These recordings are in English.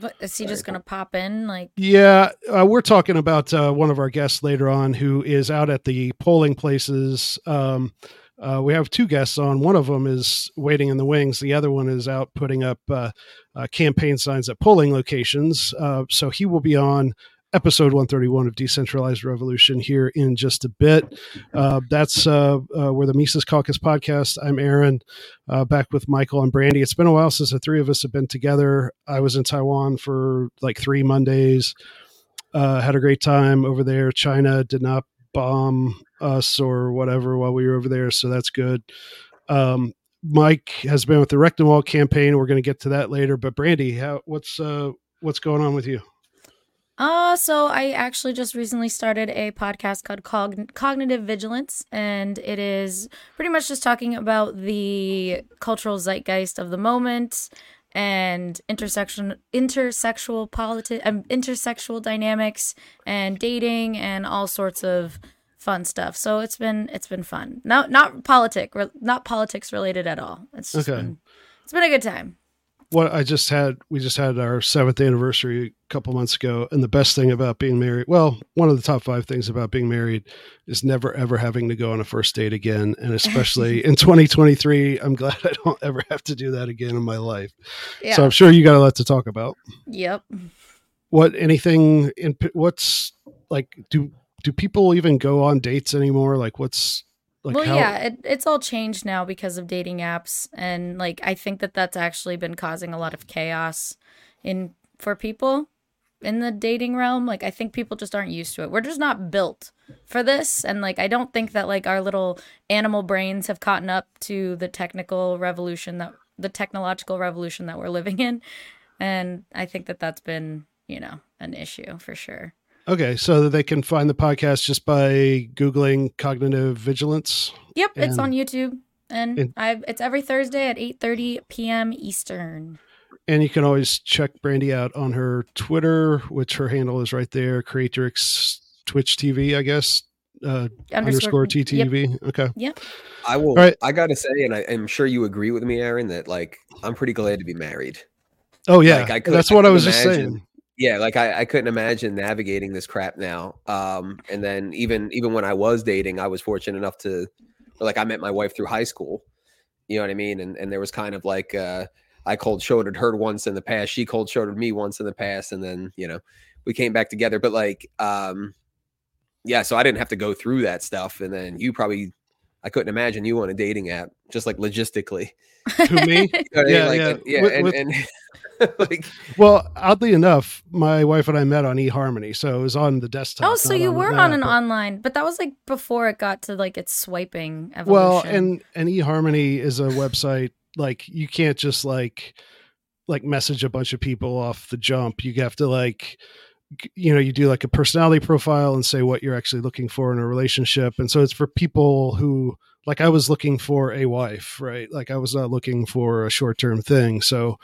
But is he just gonna pop in? Like, Yeah, uh, we're talking about uh, one of our guests later on who is out at the polling places. Um, uh, we have two guests on. One of them is waiting in the wings. The other one is out putting up uh, uh, campaign signs at polling locations. Uh, so he will be on episode 131 of Decentralized Revolution here in just a bit. Uh, that's uh, uh, where the Mises Caucus podcast. I'm Aaron, uh, back with Michael and Brandy. It's been a while since the three of us have been together. I was in Taiwan for like three Mondays. Uh, had a great time over there. China did not bomb us or whatever while we were over there, so that's good. Um, Mike has been with the Rectenwald campaign. We're going to get to that later. But Brandy, how, what's uh, what's going on with you? Uh, so I actually just recently started a podcast called Cogn- Cognitive Vigilance, and it is pretty much just talking about the cultural zeitgeist of the moment and intersection intersexual politi- um, intersexual dynamics and dating and all sorts of fun stuff. So it's been it's been fun. Not not politic re- not politics related at all. It's just Okay. been, it's been a good time. What I just had, we just had our seventh anniversary a couple months ago, and the best thing about being married, well, one of the top five things about being married is never ever having to go on a first date again, and especially in 2023, I'm glad I don't ever have to do that again in my life. Yeah. So I'm sure you got a lot to talk about. yep. What anything in what's like? Do do people even go on dates anymore? Like, what's like? well, how, yeah, it, it's all changed now because of dating apps, and like I think that that's actually been causing a lot of chaos in for people in the dating realm. Like I think people just aren't used to it. We're just not built for this, and like I don't think that like our little animal brains have caught up to the technical revolution that the technological revolution that we're living in, and I think that that's been you know an issue for sure. Okay, so they can find the podcast just by googling cognitive vigilance. Yep, it's on YouTube. And, and- I it's every Thursday at 8:30 p.m. Eastern. And you can always check Brandy out on her Twitter, which her handle is right there, Creatrix Twitch TV, I guess. Uh, underscore Yep. TTV. Okay. Yep. I will. All right. I gotta say, and I, I'm sure you agree with me, Aaron, that like I'm pretty glad to be married. Oh yeah, Like, I could- that's I what I could was just saying. Yeah, like I, I couldn't imagine navigating this crap now. Um, and then even even when I was dating, I was fortunate enough to, like, I met my wife through high school. You know what I mean? And and there was kind of like uh, I cold shouldered her once in the past. She cold shouldered me once in the past, and then you know we came back together. But like, um, yeah, so I didn't have to go through that stuff. And then you probably, I couldn't imagine you on a dating app, just like logistically. To me? You know what I mean? Yeah, Like, yeah. and- yeah, With- and, and like Well, oddly enough, my wife and I met on eHarmony, so it was on the desktop. oh, so you on were the on an but- online, but that was like before it got to like its swiping evolution. Well, and and eHarmony is a website like you can't just like like message a bunch of people off the jump. You have to like you know, you do like a personality profile and say what you're actually looking for in a relationship. And so it's for people who like I was looking for a wife, right? Like I was not looking for a short-term thing. So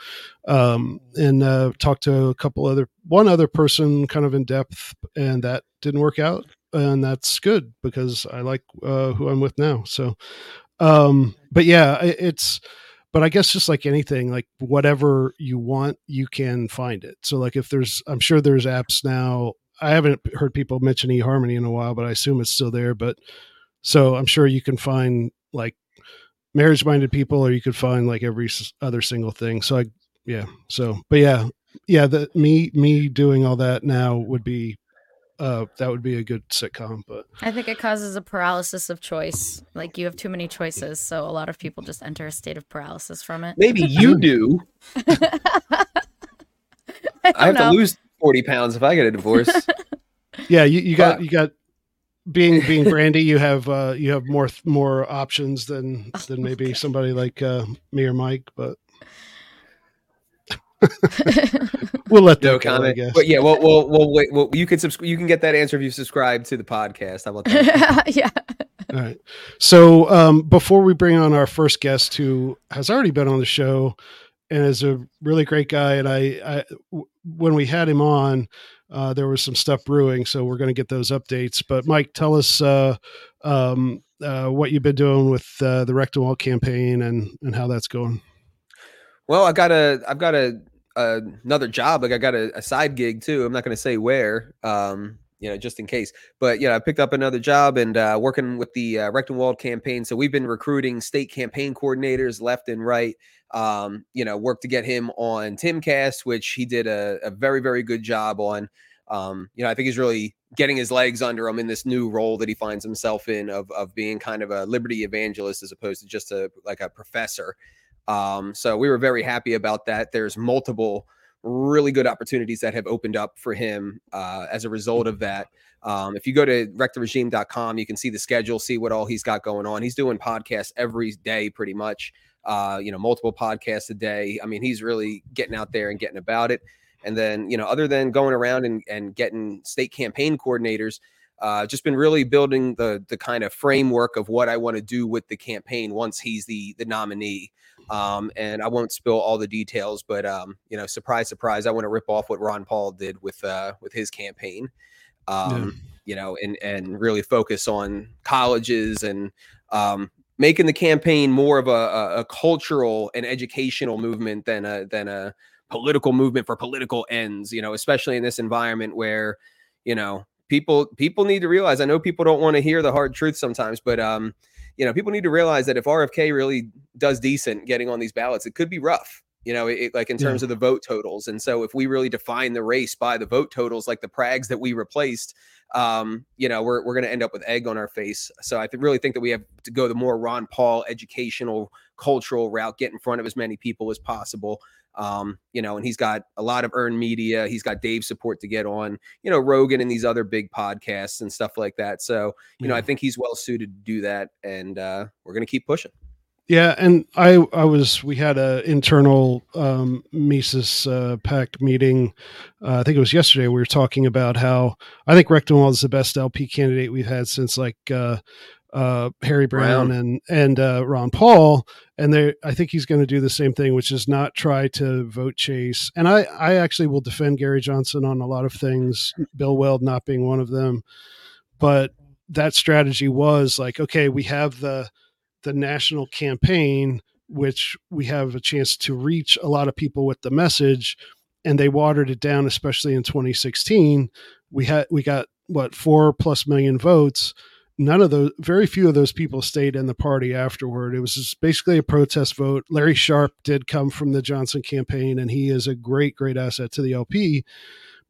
um and uh talked to a couple other one other person kind of in depth and that didn't work out and that's good because I like uh who I'm with now. So um but yeah, it's but I guess just like anything, like whatever you want, you can find it. So like if there's I'm sure there's apps now. I haven't heard people mention eHarmony in a while, but I assume it's still there. But so I'm sure you can find like marriage minded people or you could find like every other single thing. So I yeah. So but yeah, yeah, the me me doing all that now would be uh that would be a good sitcom, but I think it causes a paralysis of choice. Like you have too many choices, so a lot of people just enter a state of paralysis from it. maybe you do. I, I have know. to lose 40 pounds if I get a divorce. yeah, you, you got you got being being Brandy, you have uh you have more more options than than maybe somebody like uh me or Mike, but we'll let no that go, I comment. guess. But yeah, well, well, well, wait. Well, you can subscribe. You can get that answer if you subscribe to the podcast. How about that? yeah. All right. So um, before we bring on our first guest, who has already been on the show and is a really great guy, and I, I w- when we had him on, uh, there was some stuff brewing, so we're going to get those updates. But Mike, tell us uh, um, uh, what you've been doing with uh, the Rectenwald campaign and and how that's going. Well, I got a, I've got a, uh, another job. Like I got a, a side gig too. I'm not going to say where, um, you know, just in case. But you know, I picked up another job and uh, working with the uh, Rectenwald campaign. So we've been recruiting state campaign coordinators left and right. Um, you know, work to get him on Timcast, which he did a, a very very good job on. Um, you know, I think he's really getting his legs under him in this new role that he finds himself in of of being kind of a liberty evangelist as opposed to just a like a professor. Um, so we were very happy about that. There's multiple really good opportunities that have opened up for him uh, as a result of that. Um, if you go to rectorregime.com, you can see the schedule, see what all he's got going on. He's doing podcasts every day, pretty much. Uh, you know, multiple podcasts a day. I mean, he's really getting out there and getting about it. And then, you know, other than going around and, and getting state campaign coordinators, uh, just been really building the the kind of framework of what I want to do with the campaign once he's the the nominee. Um, and I won't spill all the details, but um, you know, surprise, surprise, I want to rip off what Ron Paul did with uh, with his campaign. Um, yeah. You know, and and really focus on colleges and um, making the campaign more of a, a, a cultural and educational movement than a than a political movement for political ends. You know, especially in this environment where you know people people need to realize. I know people don't want to hear the hard truth sometimes, but um, you know, people need to realize that if RFK really does decent getting on these ballots, it could be rough. You know, it, like in terms yeah. of the vote totals, and so if we really define the race by the vote totals, like the Prags that we replaced, um, you know, we're, we're going to end up with egg on our face. So I th- really think that we have to go the more Ron Paul educational, cultural route, get in front of as many people as possible. Um, you know, and he's got a lot of earned media. He's got Dave support to get on, you know, Rogan and these other big podcasts and stuff like that. So, you yeah. know, I think he's well suited to do that. And uh, we're going to keep pushing. Yeah, and I I was we had a internal um, Mises uh, PAC meeting. Uh, I think it was yesterday. We were talking about how I think Rectenwald is the best LP candidate we've had since like uh, uh, Harry Brown, Browne. and and uh, Ron Paul, and they I think he's going to do the same thing, which is not try to vote chase. And I I actually will defend Gary Johnson on a lot of things, Bill Weld not being one of them, but that strategy was like, okay, we have the the national campaign, which we have a chance to reach a lot of people with the message, and they watered it down, especially in 2016. We had we got what four plus million votes none of those very few of those people stayed in the party afterward. It was just basically a protest vote. Larry Sharpe did come from the johnson campaign and he is a great great asset to the lp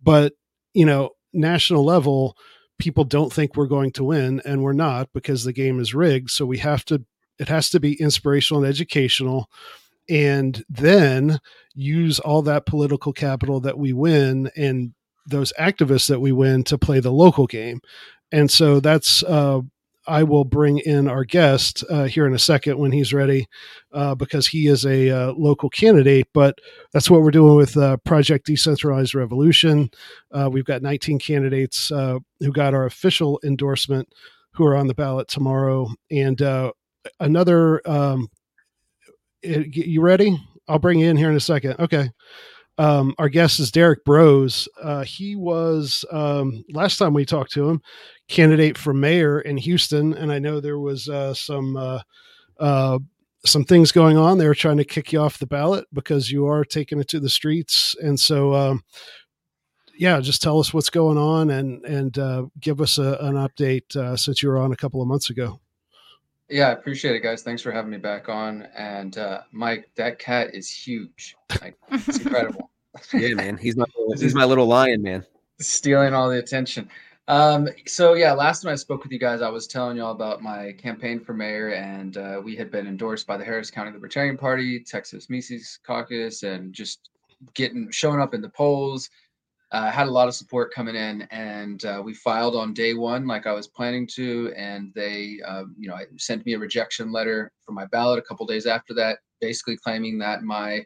but you know national level people don't think we're going to win and we're not because the game is rigged. So we have to it has to be inspirational and educational and then use all that political capital that we win and those activists that we win to play the local game and so that's uh, I will bring in our guest uh, here in a second when he's ready, uh, because he is a uh, local candidate. But that's what we're doing with uh, Project Decentralized Revolution. Uh, we've got 19 candidates uh, who got our official endorsement, who are on the ballot tomorrow, and another. Um, you ready? I'll bring you in here in a second. Okay um, our guest is Derrick Broze. Uh, he was um, last time we talked to him, candidate for mayor in Houston, and I know there was uh, some uh, uh some things going on. They were trying to kick you off the ballot because you are taking it to the streets, and so um, yeah, just tell us what's going on and and uh, give us a, an update uh, since you were on a couple of months ago. Yeah, I appreciate it, guys. Thanks for having me back on. And uh, Mike, that cat is huge. Like, it's incredible. yeah, man. He's my he's my little lion, man. Stealing all the attention. Um, so yeah, last time I spoke with you guys, I was telling y'all about my campaign for mayor, and uh, we had been endorsed by the Harris County Libertarian Party, Texas Mises Caucus, and just getting showing up in the polls uh, had a lot of support coming in, and uh, we filed on day one like I was planning to, and they, uh, you know, sent me a rejection letter for my ballot a couple days after that, basically claiming that my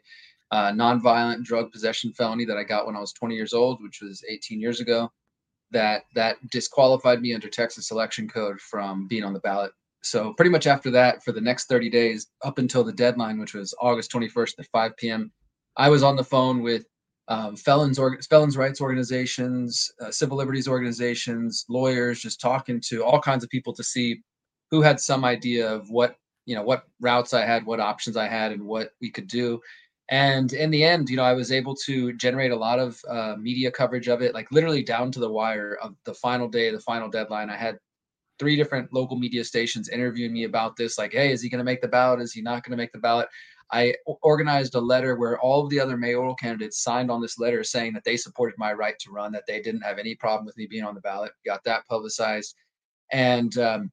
uh, nonviolent drug possession felony that I got when I was 20 years old, which was 18 years ago, that that disqualified me under Texas election code from being on the ballot. So pretty much after that, for the next 30 days, up until the deadline, which was August 21st at 5 p.m., I was on the phone with um, felons or felons rights organizations, uh, civil liberties organizations, lawyers, just talking to all kinds of people to see who had some idea of what you know what routes I had, what options I had, and what we could do. And in the end, you know, I was able to generate a lot of uh, media coverage of it, like literally down to the wire of the final day, the final deadline. I had three different local media stations interviewing me about this, like, hey, is he going to make the ballot? Is he not going to make the ballot? I organized a letter where all of the other mayoral candidates signed on this letter saying that they supported my right to run, that they didn't have any problem with me being on the ballot. Got that publicized, and um,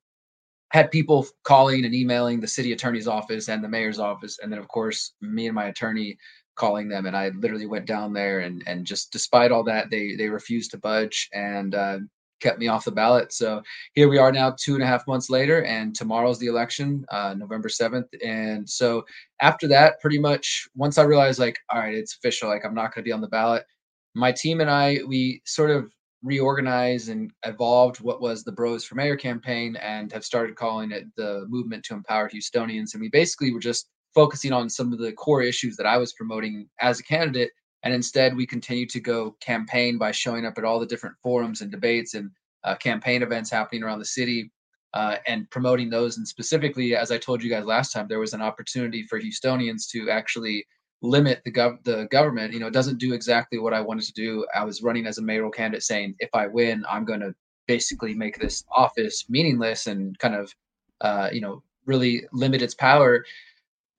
had people calling and emailing the city attorney's office and the mayor's office, and then of course me and my attorney calling them. And I literally went down there, and and just despite all that, they they refused to budge, and uh, kept me off the ballot. So here we are now, two and a half months later, and tomorrow's the election, uh, November 7th. And so after that, pretty much once I realized, like, all right, it's official, like, I'm not going to be on the ballot, my team and I, we sort of reorganized and evolved what was the Broze for Mayor campaign and have started calling it the Movement to Empower Houstonians. And we basically were just focusing on some of the core issues that I was promoting as a candidate and instead, we continue to go campaign by showing up at all the different forums and debates and uh, campaign events happening around the city uh, and promoting those. And specifically, as I told you guys last time, there was an opportunity for Houstonians to actually limit the, gov- the government. You know, it doesn't do exactly what I wanted to do. I was running as a mayoral candidate saying, if I win, I'm going to basically make this office meaningless and kind of, uh, you know, really limit its power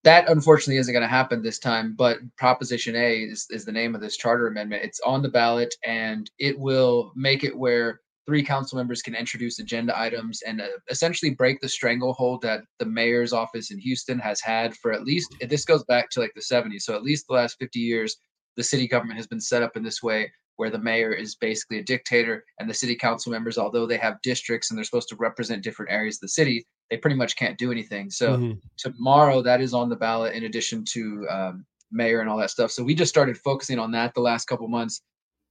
that unfortunately isn't going to happen this time but proposition a is, is the name of this charter amendment. It's on the ballot and it will make it where three council members can introduce agenda items and uh, essentially break the stranglehold that the mayor's office in houston has had for at least this goes back to like the 70s so at least the last 50 years the city government has been set up in this way where the mayor is basically a dictator and the city council members although they have districts and they're supposed to represent different areas of the city they pretty much can't do anything. So mm-hmm. tomorrow that is on the ballot in addition to um, mayor and all that stuff. So we just started focusing on that the last couple months.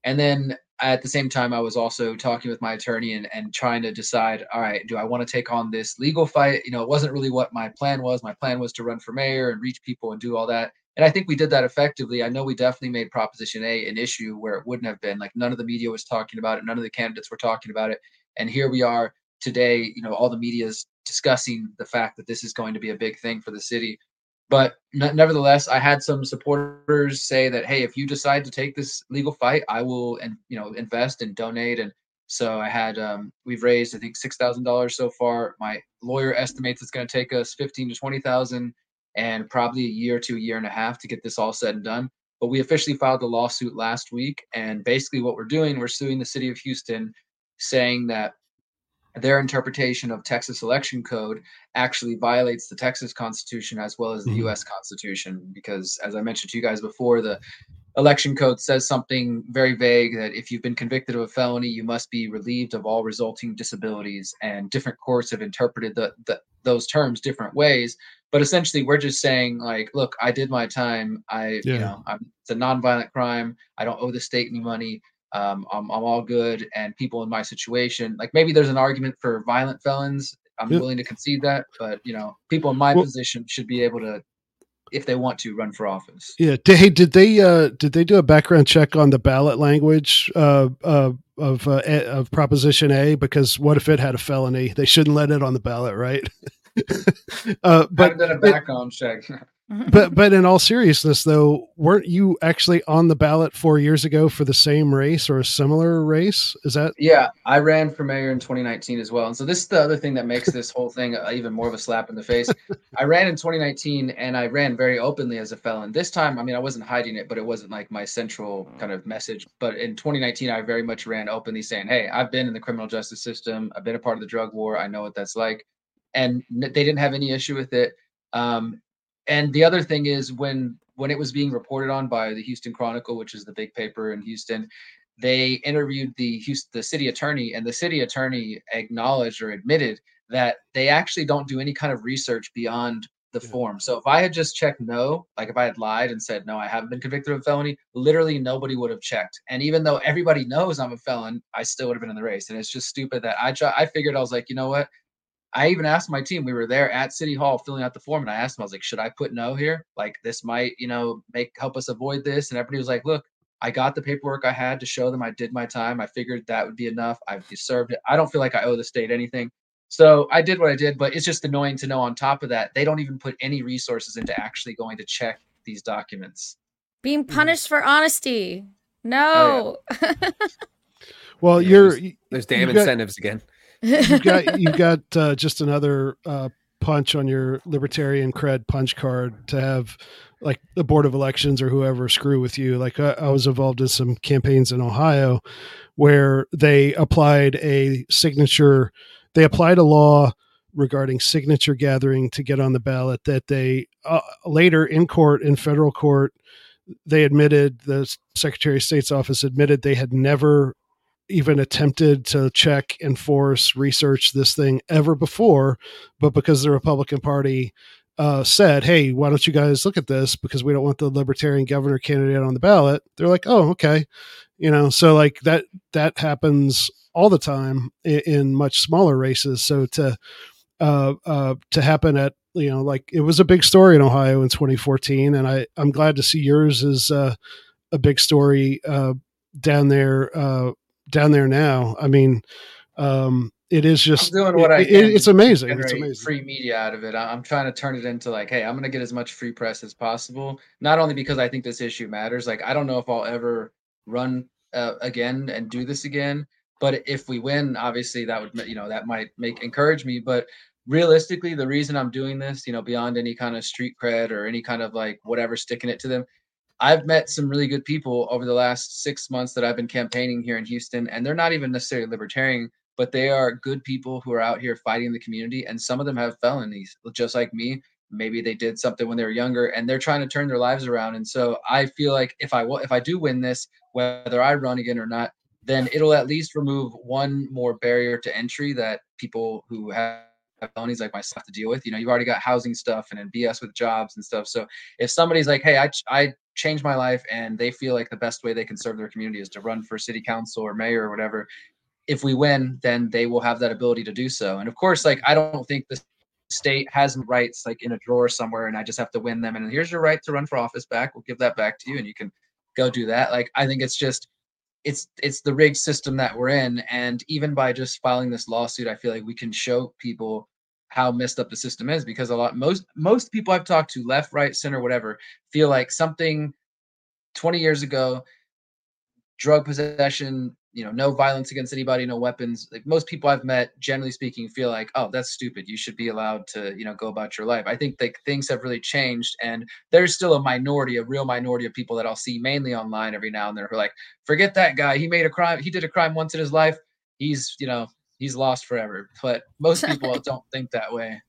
And then at the same time i was also talking with my attorney and, and trying to decide all right do i want to take on this legal fight? You know it wasn't really what my plan was. My plan was to run for mayor and reach people and do all that and I think we did that effectively. I know we definitely made Proposition A an issue where it wouldn't have been. Like none of the media was talking about it, none of the candidates were talking about it, and here we are today. You know, all the media is discussing the fact that this is going to be a big thing for the city. But nevertheless, I had some supporters say that, hey, if you decide to take this legal fight, I will, and you know, invest and donate. And so I had, um, we've raised, I think, six thousand dollars so far. My lawyer estimates it's going to take us fifteen to twenty thousand and probably a year to a year and a half to get this all said and done. But we officially filed the lawsuit last week. And basically, what we're doing, we're suing the city of Houston, saying that their interpretation of Texas election code actually violates the Texas Constitution as well as the mm-hmm. US Constitution. Because, as I mentioned to you guys before, the election code says something very vague that if you've been convicted of a felony, you must be relieved of all resulting disabilities. And different courts have interpreted the, the, those terms different ways. But essentially, we're just saying, like, look, I did my time. I, yeah. you know, I'm, it's a nonviolent crime. I don't owe the state any money. Um, I'm, I'm all good. And people in my situation, like, maybe there's an argument for violent felons. I'm yeah. willing to concede that. But, you know, people in my well, position should be able to if they want to run for office. Yeah. Hey, did they uh, did they do a background check on the ballot language uh, uh, of uh, of Proposition A? Because what if it had a felony? They shouldn't let it on the ballot, right? uh, but I've done a background check. But but in all seriousness, though, weren't you actually on the ballot four years ago for the same race or a similar race? Is that? Yeah, I ran for mayor in 2019 as well, and so this is the other thing that makes this whole thing uh, even more of a slap in the face. I ran in 2019, and I ran very openly as a felon. This time, I mean, I wasn't hiding it, but it wasn't like my central kind of message. But in 2019, I very much ran openly, saying, "Hey, I've been in the criminal justice system. I've been a part of the drug war. I know what that's like." and they didn't have any issue with it. Um, and the other thing is when when it was being reported on by the Houston Chronicle, which is the big paper in Houston, they interviewed the Houston, the city attorney, and the city attorney acknowledged or admitted that they actually don't do any kind of research beyond the yeah. form. So if I had just checked no, like if I had lied and said no, I haven't been convicted of a felony, literally nobody would have checked. And even though everybody knows I'm a felon, I still would have been in the race. And it's just stupid that I try, I figured I was like, you know what? I even asked my team, we were there at City Hall filling out the form, and I asked them, I was like, should I put no here? Like this might, you know, make help us avoid this. And everybody was like, look, I got the paperwork I had to show them I did my time. I figured that would be enough. I've served it. I don't feel like I owe the state anything. So I did what I did, but it's just annoying to know on top of that, they don't even put any resources into actually going to check these documents. Being Mm-hmm. punished for honesty. No. Well, Yeah, you're There's damn you got- incentives again. You got you've got uh, just another uh, punch on your libertarian cred punch card to have like the board of elections or whoever screw with you. Like I, I was involved in some campaigns in Ohio where they applied a signature. They applied a law regarding signature gathering to get on the ballot that they uh, later in court in federal court they admitted the secretary of state's office admitted they had never even attempted to check, enforce, research this thing ever before, but because the Republican Party uh, said, "Hey, why don't you guys look at this? Because we don't want the Libertarian governor candidate on the ballot." They're like, "Oh, okay," you know. So like that that happens all the time in, in much smaller races. So to uh, uh, to happen at you know like it was a big story in Ohio in 2014, and I I'm glad to see yours is uh, a big story uh, down there. Down there now. I mean, um, it is just I'm doing what I it- can it's amazing. It's amazing. free media out of it. I'm trying to turn it into like, hey, I'm going to get as much free press as possible. Not only because I think this issue matters. Like, I don't know if I'll ever run uh, again and do this again. But if we win, obviously that would, you know, that might make encourage me. But realistically, the reason I'm doing this, you know, beyond any kind of street cred or any kind of like whatever sticking it to them, I've met some really good people over the last six months that I've been campaigning here in Houston, and they're not even necessarily libertarian, but they are good people who are out here fighting the community. And some of them have felonies, just like me. Maybe they did something when they were younger, and they're trying to turn their lives around. And so I feel like if I if I do win this, whether I run again or not, then it'll at least remove one more barrier to entry that people who have felonies like myself to deal with. You know, you've already got housing stuff and then BS with jobs and stuff. So if somebody's like, hey, I, I changed my life and they feel like the best way they can serve their community is to run for city council or mayor or whatever, if we win, then they will have that ability to do so. And of course, like I don't think the state has rights like in a drawer somewhere and I just have to win them. And here's your right to run for office back. We'll give that back to you and you can go do that. Like I think it's just it's it's the rigged system that we're in. And even by just filing this lawsuit, I feel like we can show people how messed up the system is because a lot most most people I've talked to, left, right, center, whatever, feel like something 20 years ago, drug possession, you know, no violence against anybody, no weapons. Like most people I've met, generally speaking, feel like, oh, that's stupid. You should be allowed to, you know, go about your life. I think like things have really changed, and there's still a minority, a real minority of people that I'll see mainly online every now and then who are like, forget that guy. He made a crime. He did a crime once in his life. He's, you know, he's lost forever. But most people don't think that way.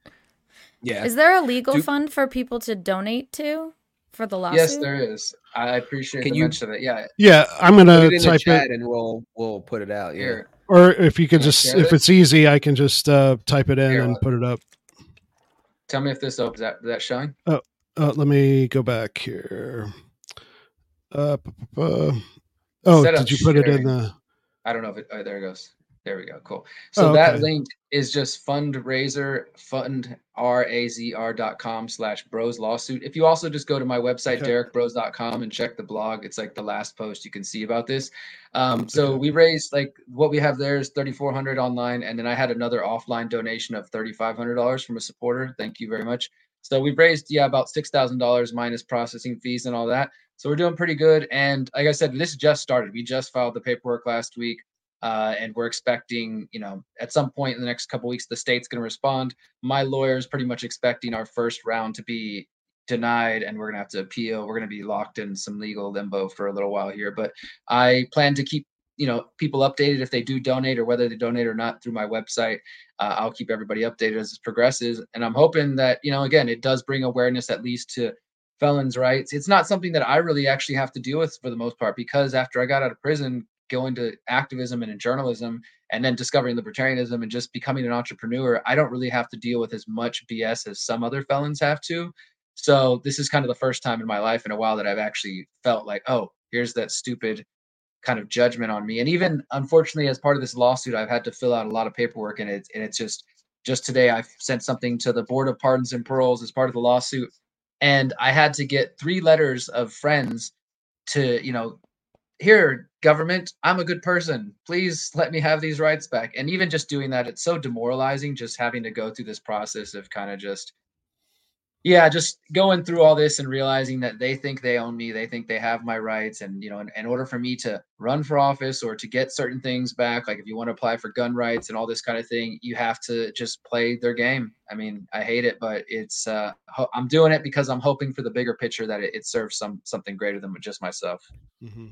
Yeah. Is there a legal Do- fund for people to donate to for the lawsuit? Yes, there is. I appreciate Can the you- mention of it. Yeah, Yeah, I'm gonna it in the type chat it, and we'll we'll put it out. Yeah. here. or if you could Can just, if this? it's easy, I can just uh, type it in Here, and I'll- put it up. Tell me if this opens. That that showing? Uh, let me go back here. Uh, p- p- p- oh, Set did you put it in the? I don't know if it. Oh, there it goes. There we go. Cool. So Oh, that link is just fundraiser fund razr.com slash bros lawsuit. If you also just go to my website, Okay. derrickbroze.com and check the blog, it's like the last post you can see about this. Um, so Okay. we raised like what we have there is 3,400 online. And then I had another offline donation of $3,500 from a supporter. Thank you very much. So we've raised, yeah, about $6,000 minus processing fees and all that. So we're doing pretty good. And like I said, this just started. We just filed the paperwork last week uh, and we're expecting you know at some point in the next couple weeks the state's going to respond. My lawyer is pretty much expecting our first round to be denied and we're going to have to appeal. We're going to be locked in some legal limbo for a little while here but i plan to keep you know people updated if they do donate or whether they donate or not through my website. Uh, i'll keep everybody updated as it progresses and i'm hoping that you know again it does bring awareness at least to felons rights. It's not something that i really actually have to deal with for the most part because after i got out of prison going to activism and in journalism and then discovering libertarianism and just becoming an entrepreneur, I don't really have to deal with as much BS as some other felons have to. So this is kind of the first time in my life in a while that I've actually felt like, oh, here's that stupid kind of judgment on me. And even unfortunately, as part of this lawsuit, I've had to fill out a lot of paperwork and it's and it's just just today I sent something to the Board of Pardons and Paroles as part of the lawsuit. And I had to get three letters of friends to, you know, here government i'm a good person please let me have these rights back and even just doing that it's so demoralizing just having to go through this process of kind of just yeah, just going through all this and realizing that they think they own me, they think they have my rights, and you know, in, in, order for me to run for office or to get certain things back, like if you want to apply for gun rights and all this kind of thing, you have to just play their game. I mean, I hate it, but it's uh, ho- I'm doing it because I'm hoping for the bigger picture that it, it serves some something greater than just myself. Mm-hmm.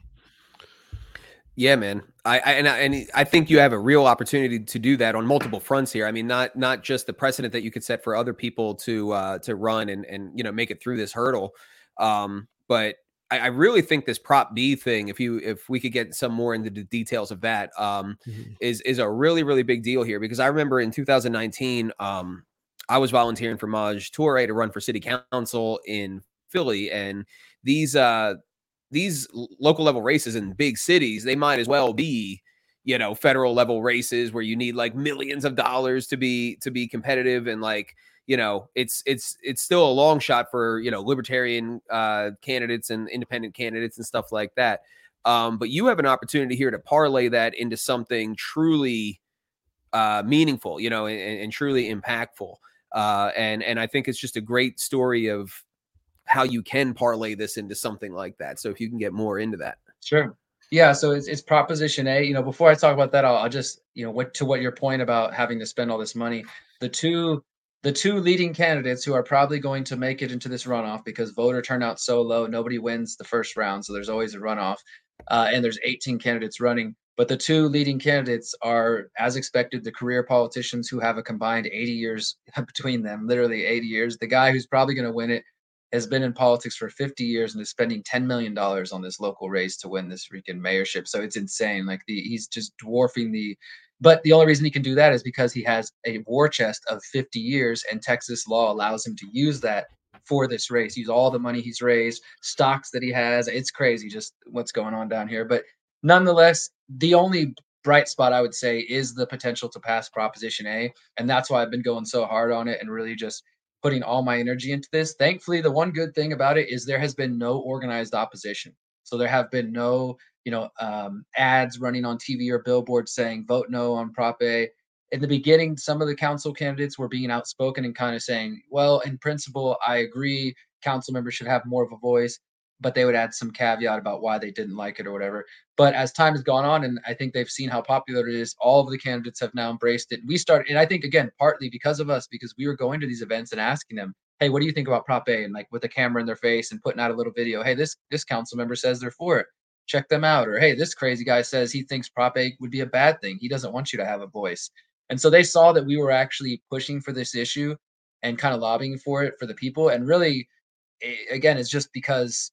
Yeah, man. I, I and I, and I think you have a real opportunity to do that on multiple fronts here. I mean, not not just the precedent that you could set for other people to uh, to run and and you know make it through this hurdle, um, but I, I really think this Prop B thing, if you if we could get some more into the details of that, um, mm-hmm. is is a really really big deal here because I remember in 2019, um, I was volunteering for Maj Toure to run for city council in Philly, and these uh these local level races in big cities, they might as well be, you know, federal level races where you need like millions of dollars to be to be competitive and like, you know, it's it's it's still a long shot for, you know, libertarian uh candidates and independent candidates and stuff like that. Um, but you have an opportunity here to parlay that into something truly uh meaningful, you know, and, and truly impactful. Uh, and and I think it's just a great story of how you can parlay this into something like that. So if you can get more into that. Sure. Yeah, so it's, it's Proposition A. You know, before I talk about that, I'll, I'll just you know what to what your point about having to spend all this money. The two the two leading candidates who are probably going to make it into this runoff because voter turnout so low, nobody wins the first round, so there's always a runoff, uh, and there's 18 candidates running. But the two leading candidates are, as expected, the career politicians who have a combined 80 years between them, literally 80 years. The guy who's probably going to win it has been in politics for 50 years and is spending 10 million dollars on this local race to win this freaking mayorship. So it's insane. Like the he's just dwarfing the but the only reason he can do that is because he has a war chest of 50 years and Texas law allows him to use that for this race. Use all the money he's raised, stocks that he has. It's crazy just what's going on down here. But nonetheless, the only bright spot I would say is the potential to pass Proposition A. And that's why I've been going so hard on it and really just putting all my energy into this. Thankfully, the one good thing about it is there has been no organized opposition. So there have been no, you know, um, ads running on TV or billboards saying vote no on Prop A. In the beginning, some of the council candidates were being outspoken and kind of saying, well, in principle, I agree council members should have more of a voice but they would add some caveat about why they didn't like it or whatever. But as time has gone on, and I think they've seen how popular it is, all of the candidates have now embraced it. We started, and I think again, partly because of us, because we were going to these events and asking them, "Hey, what do you think about Prop A?" and like with a camera in their face and putting out a little video. Hey, this this council member says they're for it. Check them out. Or hey, this crazy guy says he thinks Prop A would be a bad thing. He doesn't want you to have a voice. And so they saw that we were actually pushing for this issue and kind of lobbying for it for the people. And really, again, it's just because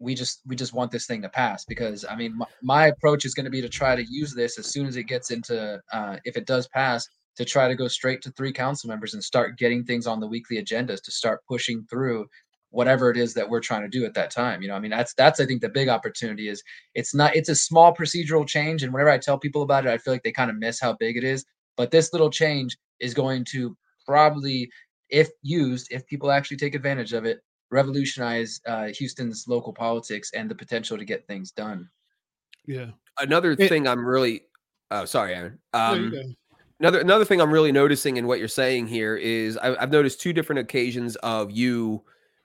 we just we just want this thing to pass because I mean my, my approach is going to be to try to use this as soon as it gets into uh, if it does pass to try to go straight to three council members and start getting things on the weekly agendas to start pushing through whatever it is that we're trying to do at that time you know i mean that's that's i think the big opportunity is it's not it's a small procedural change and whenever i tell people about it i feel like they kind of miss how big it is but this little change is going to probably if used if people actually take advantage of it revolutionize uh, Houston's local politics and the potential to get things done. Yeah. Another it, thing I'm really, oh, sorry, Aaron. Um, another another thing I'm really noticing in what you're saying here is I, I've noticed two different occasions of you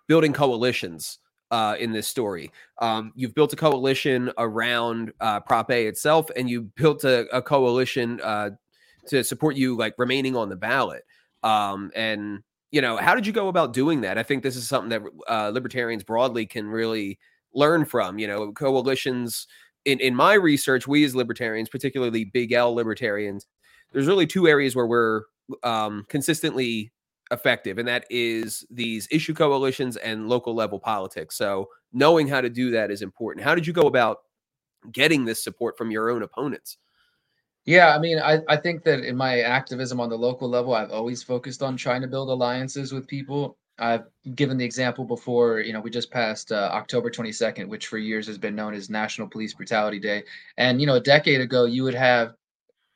building coalitions uh, in this story. Um, you've built a coalition around uh, Prop A itself, and you built a, a coalition uh, to support you like remaining on the ballot. Um, and you know, how did you go about doing that? I think this is something that uh, libertarians broadly can really learn from. You know, coalitions. In in my research, we as libertarians, particularly big L libertarians, there's really two areas where we're um, consistently effective, and that is these issue coalitions and local level politics. So knowing how to do that is important. How did you go about getting this support from your own opponents? Yeah, I mean, I, I think that in my activism on the local level, I've always focused on trying to build alliances with people. I've given the example before, you know, we just passed uh, October 22nd, which for years has been known as National Police Brutality Day. And, you know, a decade ago, you would have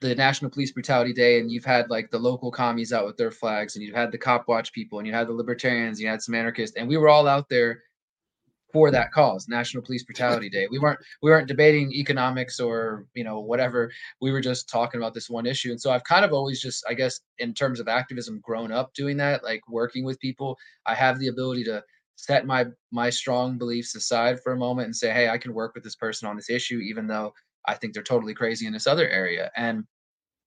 the National Police Brutality Day, and you've had like the local commies out with their flags, and you've had the cop watch people, and you had the libertarians, you had some anarchists, and we were all out there for that cause national police brutality day. We weren't we weren't debating economics or you know whatever. We were just talking about this one issue. And so i've kind of always just i guess in terms of activism grown up doing that like working with people. I have the ability to set my my strong beliefs aside for a moment and say hey i can work with this person on this issue even though i think they're totally crazy in this other area. And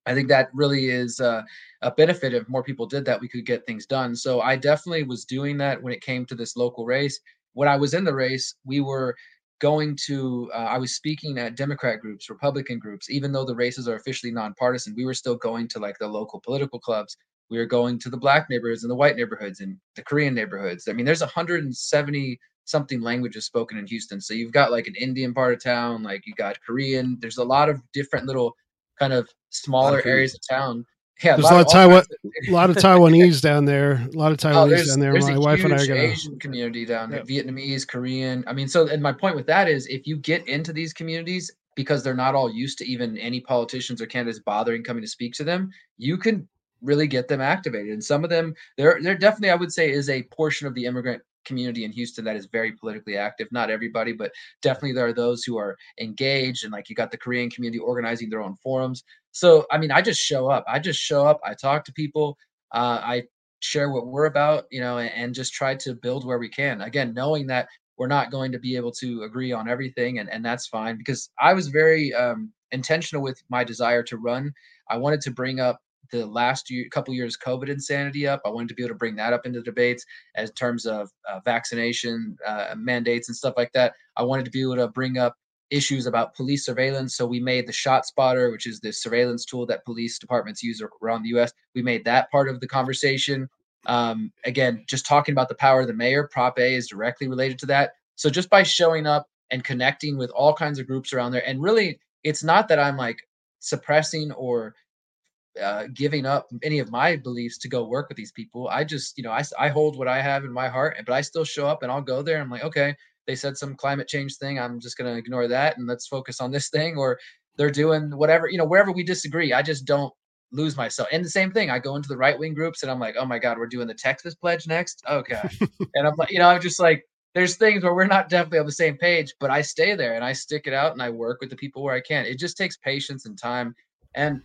I think that really is uh, a benefit if more people did that, we could get things done. So I definitely was doing that when it came to this local race when I was in the race, we were going to uh, i was speaking at democrat groups republican groups even though the races are officially nonpartisan we were still going to like the local political clubs. We were going to the black neighborhoods and the white neighborhoods and the korean neighborhoods. I mean there's 170 something languages spoken in houston so you've got like an indian part of town like you got korean there's a lot of different little kind of smaller areas of town yeah, there's a lot, of, Taiwan, a lot of Taiwanese down there. A lot of oh, Taiwanese oh, down there. My wife and I are gonna Asian community down there, yeah. Vietnamese, Korean. I mean, so and my point with that is, if you get into these communities because they're not all used to even any politicians or candidates bothering coming to speak to them, you can really get them activated. And some of them, there, there definitely, I would say, is a portion of the immigrant community in Houston that is very politically active. Not everybody, but definitely there are those who are engaged. And like you got the Korean community organizing their own forums. So, I mean, I just show up. I just show up. I talk to people. Uh, I share what we're about, you know, and, and just try to build where we can. Again, knowing that we're not going to be able to agree on everything, and, and that's fine because I was very um, intentional with my desire to run. I wanted to bring up the last year, couple years COVID insanity up. I wanted to be able to bring that up into debates as terms of uh, vaccination uh, mandates and stuff like that. I wanted to be able to bring up issues about police surveillance. So we made the Shot Spotter, which is the surveillance tool that police departments use around the U.S. We made that part of the conversation. Um, again, just talking about the power of the mayor. Prop A is directly related to that. So just by showing up and connecting with all kinds of groups around there, and really, it's not that I'm like suppressing or uh, giving up any of my beliefs to go work with these people. I just, you know, I, I hold what I have in my heart, but I still show up and I'll go there. I'm like, okay, they said some climate change thing. I'm just going to ignore that and let's focus on this thing. Or they're doing whatever, you know, wherever we disagree. I just don't lose myself. And the same thing, I go into the right wing groups and I'm like, oh my God, we're doing the Texas pledge next. Okay. and I'm like, you know, I'm just like, there's things where we're not definitely on the same page, but I stay there and I stick it out and I work with the people where I can. It just takes patience and time. And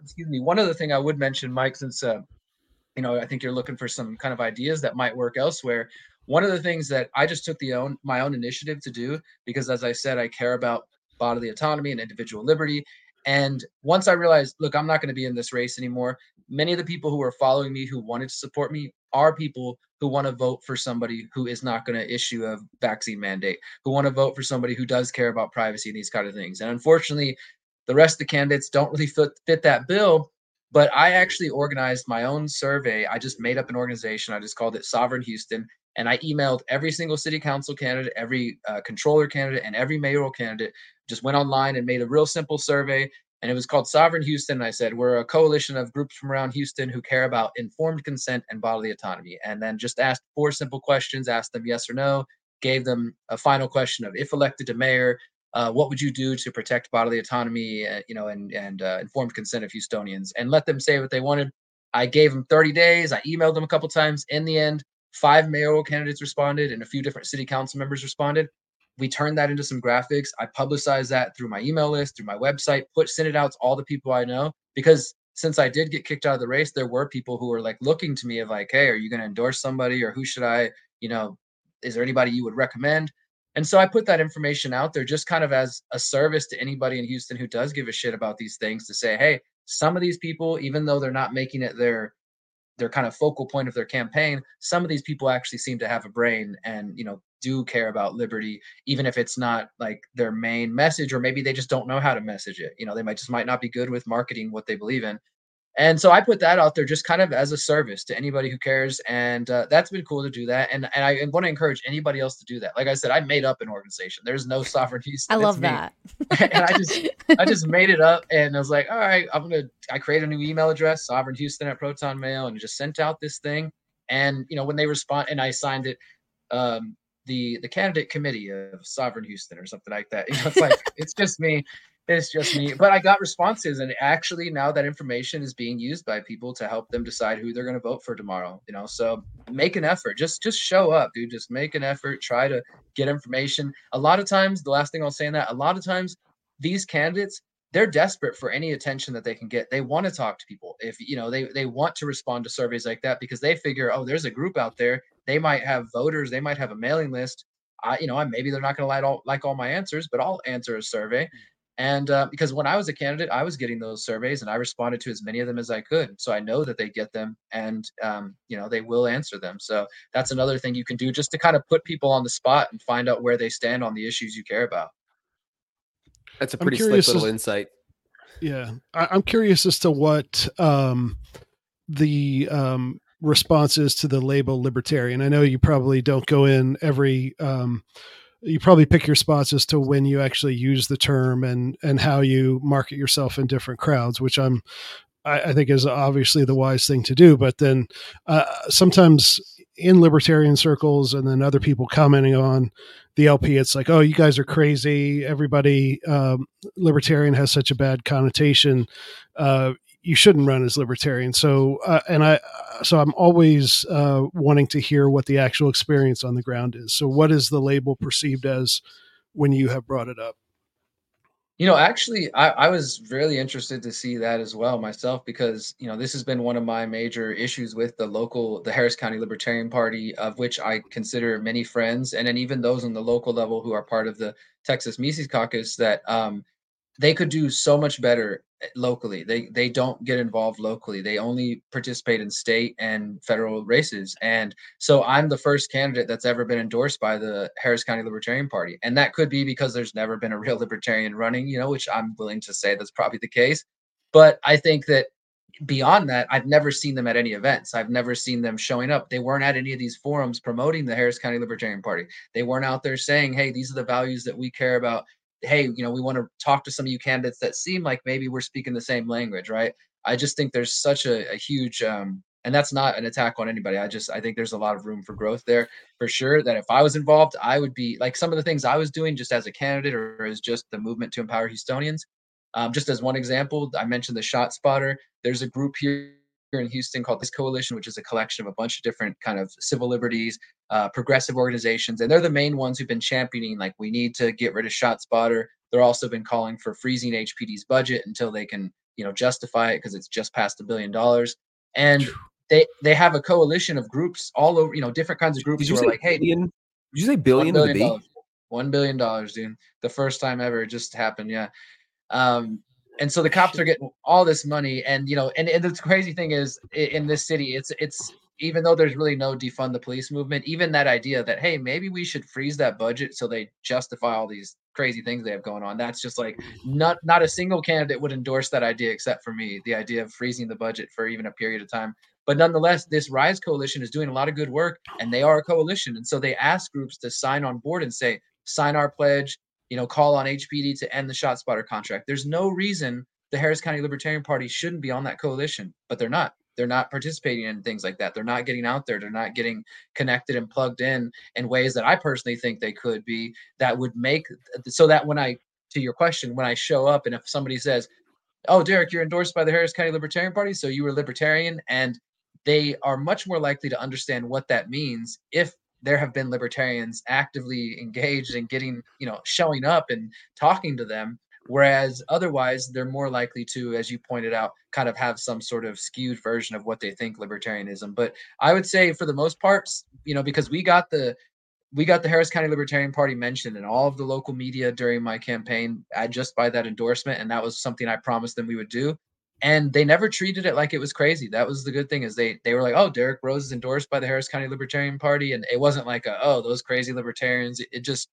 excuse me. One other thing I would mention, Mike, since uh, you know, I think you're looking for some kind of ideas that might work elsewhere. One of the things that I just took the own my own initiative to do because, as I said, I care about bodily autonomy and individual liberty. And once I realized, look, I'm not going to be in this race anymore. Many of the people who are following me who wanted to support me are people who want to vote for somebody who is not going to issue a vaccine mandate, who want to vote for somebody who does care about privacy and these kind of things. And unfortunately, the rest of the candidates don't really fit, fit that bill. But I actually organized my own survey. I just made up an organization. I just called it Sovereign Houston. And I emailed every single city council candidate, every uh, controller candidate, and every mayoral candidate. Just went online and made a real simple survey. And it was called Sovereign Houston. And I said, We're a coalition of groups from around Houston who care about informed consent and bodily autonomy. And then just asked four simple questions, asked them yes or no, gave them a final question of if elected to mayor, uh, what would you do to protect bodily autonomy, uh, you know, and and uh, informed consent of Houstonians, and let them say what they wanted. I gave them 30 days. I emailed them a couple times. In the end, five mayoral candidates responded, and a few different city council members responded. We turned that into some graphics. I publicized that through my email list, through my website, put sent it out to all the people I know because since I did get kicked out of the race, there were people who were like looking to me of like, hey, are you going to endorse somebody or who should I, you know, is there anybody you would recommend? And so I put that information out there just kind of as a service to anybody in Houston who does give a shit about these things to say, hey, some of these people, even though they're not making it their their kind of focal point of their campaign, some of these people actually seem to have a brain and you know do care about liberty, even if it's not like their main message, or maybe they just don't know how to message it. You know, they might just might not be good with marketing what they believe in. And so I put that out there just kind of as a service to anybody who cares. And uh, that's been cool to do that. And, and I want to encourage anybody else to do that. Like I said, I made up an organization. There's no sovereignty. I love that. and I just, I just made it up and I was like, all right, I'm going to, I created a new email address, sovereign Houston at Proton Mail, and just sent out this thing. And, you know, when they respond and I signed it, um, the, the candidate committee of sovereign Houston or something like that, you know, it's like, it's just me it's just me. But I got responses, and actually now that information is being used by people to help them decide who they're going to vote for tomorrow. You know, so make an effort. Just just show up, dude. Just make an effort. Try to get information. A lot of times, the last thing I'll say in that, a lot of times, these candidates they're desperate for any attention that they can get. They want to talk to people. If you know, they they want to respond to surveys like that because they figure, oh, there's a group out there. They might have voters. They might have a mailing list. I, you know, I, maybe they're not going to like all like all my answers, but I'll answer a survey. And uh, because when I was a candidate, I was getting those surveys and I responded to as many of them as I could. So I know that they get them and, um, you know, they will answer them. So that's another thing you can do just to kind of put people on the spot and find out where they stand on the issues you care about. That's a pretty slick little as, insight. Yeah. I, am curious as to what um, the um, response is to the label libertarian. I know you probably don't go in every. Um, you probably pick your spots as to when you actually use the term and and how you market yourself in different crowds, which I'm I, I think is obviously the wise thing to do. But then uh, sometimes in libertarian circles and then other people commenting on the LP, it's like, oh, you guys are crazy. Everybody, um, libertarian has such a bad connotation. Uh, you shouldn't run as libertarian. So, uh, and I, so I'm always uh, wanting to hear what the actual experience on the ground is. So, what is the label perceived as when you have brought it up? You know, actually, I, I was really interested to see that as well myself because you know this has been one of my major issues with the local, the Harris County Libertarian Party, of which I consider many friends, and then even those on the local level who are part of the Texas Mises Caucus that um, they could do so much better eh, locally. They they don't get involved locally. They only participate in state and federal races. And so I'm the first candidate that's ever been endorsed by the Harris County Libertarian Party. And that could be because there's never been a real libertarian running, you know, which I'm willing to say that's probably the case. But I think that beyond that, I've never seen them at any events. I've never seen them showing up. They weren't at any of these forums promoting the Harris County Libertarian Party. They weren't out there saying, "Hey, these are the values that we care about hey, you know, we want to talk to some of you candidates that seem like maybe we're speaking the same language, right? I just think there's such a, a huge um, and that's not an attack on anybody. I just I think there's a lot of room for growth there for sure. That if I was involved, I would be like some of the things I was doing just as a candidate or as just the movement to empower Houstonians. Um, just as one example, I mentioned the ShotSpotter. There's a group here in Houston called this coalition, which is a collection of a bunch of different kind of civil liberties, uh, progressive organizations, and they're the main ones who've been championing like we need to get rid of ShotSpotter. They're also been calling for freezing HPD's budget until they can you know justify it because it's just past a billion dollars, and they they have a coalition of groups all over you know different kinds of groups who are like, hey, billion? did you say billion? One billion dollars. One billion dollars, dude. The first time ever, it just happened. Yeah. Um, and so the cops are getting all this money and you know and, and the crazy thing is in this city it's it's even though there's really no defund the police movement even that idea that hey maybe we should freeze that budget so they justify all these crazy things they have going on that's just like not not a single candidate would endorse that idea except for me the idea of freezing the budget for even a period of time. But nonetheless this rise coalition is doing a lot of good work and they are a coalition and so they ask groups to sign on board and say sign our pledge you know, call on HPD to end the ShotSpotter contract. There's no reason the Harris County Libertarian Party shouldn't be on that coalition, but they're not. They're not participating in things like that. They're not getting out there. They're not getting connected and plugged in in ways that I personally think they could be that would make so that when I, to your question, when I show up and if somebody says, Oh, Derrick, you're endorsed by the Harris County Libertarian Party, so you were libertarian, and they are much more likely to understand what that means if there have been libertarians actively engaged in getting, you know, showing up and talking to them. Whereas otherwise, they're more likely to, as you pointed out, kind of have some sort of skewed version of what they think libertarianism. But I would say, for the most part, you know, because we got the we got the Harris County Libertarian Party mentioned in all of the local media during my campaign uh, just by that endorsement, and that was something I promised them we would do and they never treated it like it was crazy. That was the good thing is they they were like, oh, Derrick Broze is endorsed by the Harris County Libertarian Party, and it wasn't like, a, oh, those crazy libertarians. It, just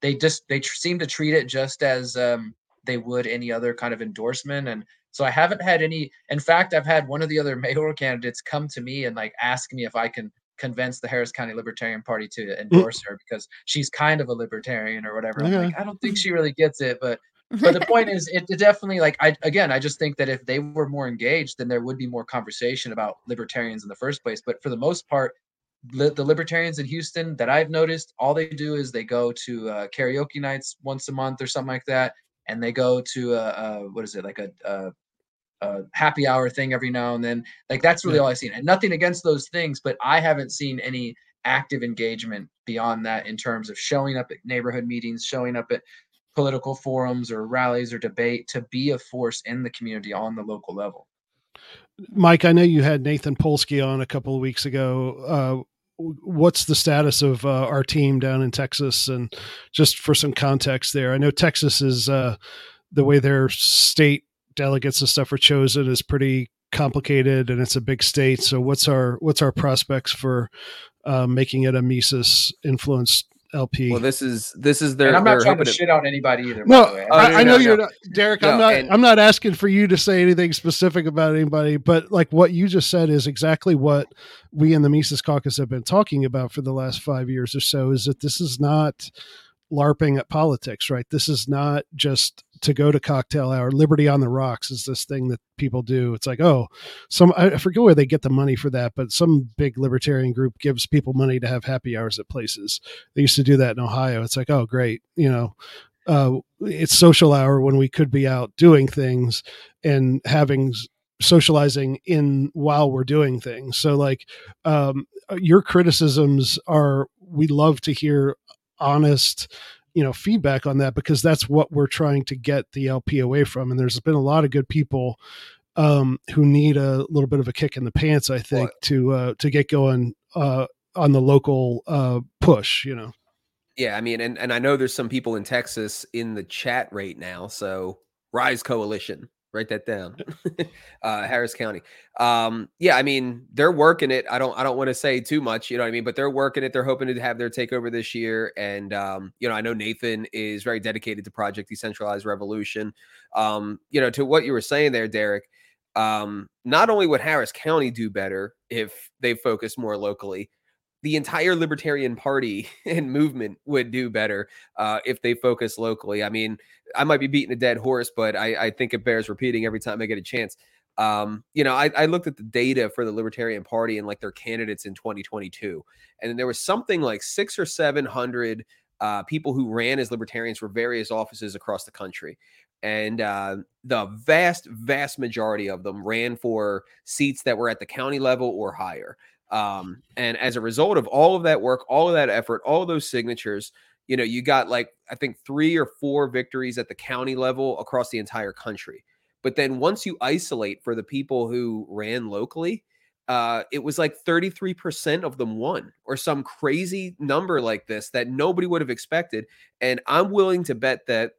they just they tr- seem to treat it just as um, they would any other kind of endorsement, and so I haven't had any. In fact, I've had one of the other mayoral candidates come to me and like ask me if I can convince the Harris County Libertarian Party to endorse her because she's kind of a libertarian or whatever. I'm like, I don't think she really gets it, but but the point is it, it, definitely like i again i just think that if they were more engaged then there would be more conversation about libertarians in the first place but for the most part li- the libertarians in houston that i've noticed all they do is they go to uh, karaoke nights once a month or something like that and they go to a, a what is it like a, a, a happy hour thing every now and then. Like that's really Yeah. all I've seen, and nothing against those things, but I haven't seen any active engagement beyond that in terms of showing up at neighborhood meetings, showing up at political forums or rallies or debate to be a force in the community on the local level. Mike, I know you had Nathan Polsky on a couple of weeks ago. Uh, what's the status of uh, our team down in Texas? And just for some context there, I know Texas is uh, the way their state delegates and stuff are chosen is pretty complicated, and it's a big state. So, what's our what's our prospects for uh, making it a Mises influenced LP? Well, this is this is their. and I'm not they're trying to shit on anybody either. No, by the way. I, I know no, you're no. not, Derrick. No, I'm not. and- I'm not asking for you to say anything specific about anybody, but like what you just said is exactly what we in the Mises Caucus have been talking about for the last five years or so. Is that this is not LARPing at politics, right? This is not just to go to cocktail hour. Liberty on the rocks is this thing that people do. It's like, oh, some I forget where they get the money for that, but some big libertarian group gives people money to have happy hours at places. They used to do that in Ohio. It's like, oh, great, you know, uh, it's social hour when we could be out doing things and having socializing in while we're doing things. So, like, um, your criticisms are we love to hear honest you know feedback on that because that's what we're trying to get the LP away from and there's been a lot of good people um who need a little bit of a kick in the pants I think Well- to uh to get going uh on the local uh push you know Yeah, I mean, and and I know there's some people in Texas in the chat right now. So Rise Coalition, write that down. uh, Harris County. Um, yeah, I mean, they're working it. I don't I don't want to say too much, you know what I mean, but they're working it. They're hoping to have their takeover this year. And um, you know, I know Nathan is very dedicated to Project Decentralized Revolution. Um, you know, to what you were saying there, Derrick. Um, not only would Harris County do better if they focus more locally, the entire Libertarian Party and movement would do better uh, if they focus locally. I mean, I might be beating a dead horse, but I, I think it bears repeating every time I get a chance. Um, you know, I, I looked at the data for the Libertarian Party and like their candidates in 2022, and there was something like six or seven hundred uh, people who ran as libertarians for various offices across the country. And uh, the vast, vast majority of them ran for seats that were at the county level or higher. Um, and as a result of all of that work, all of that effort, all of those signatures, you know, you got like, I think three or four victories at the county level across the entire country. But then once you isolate for the people who ran locally, uh, it was like 33% of them won, or some crazy number like this that nobody would have expected. And I'm willing to bet that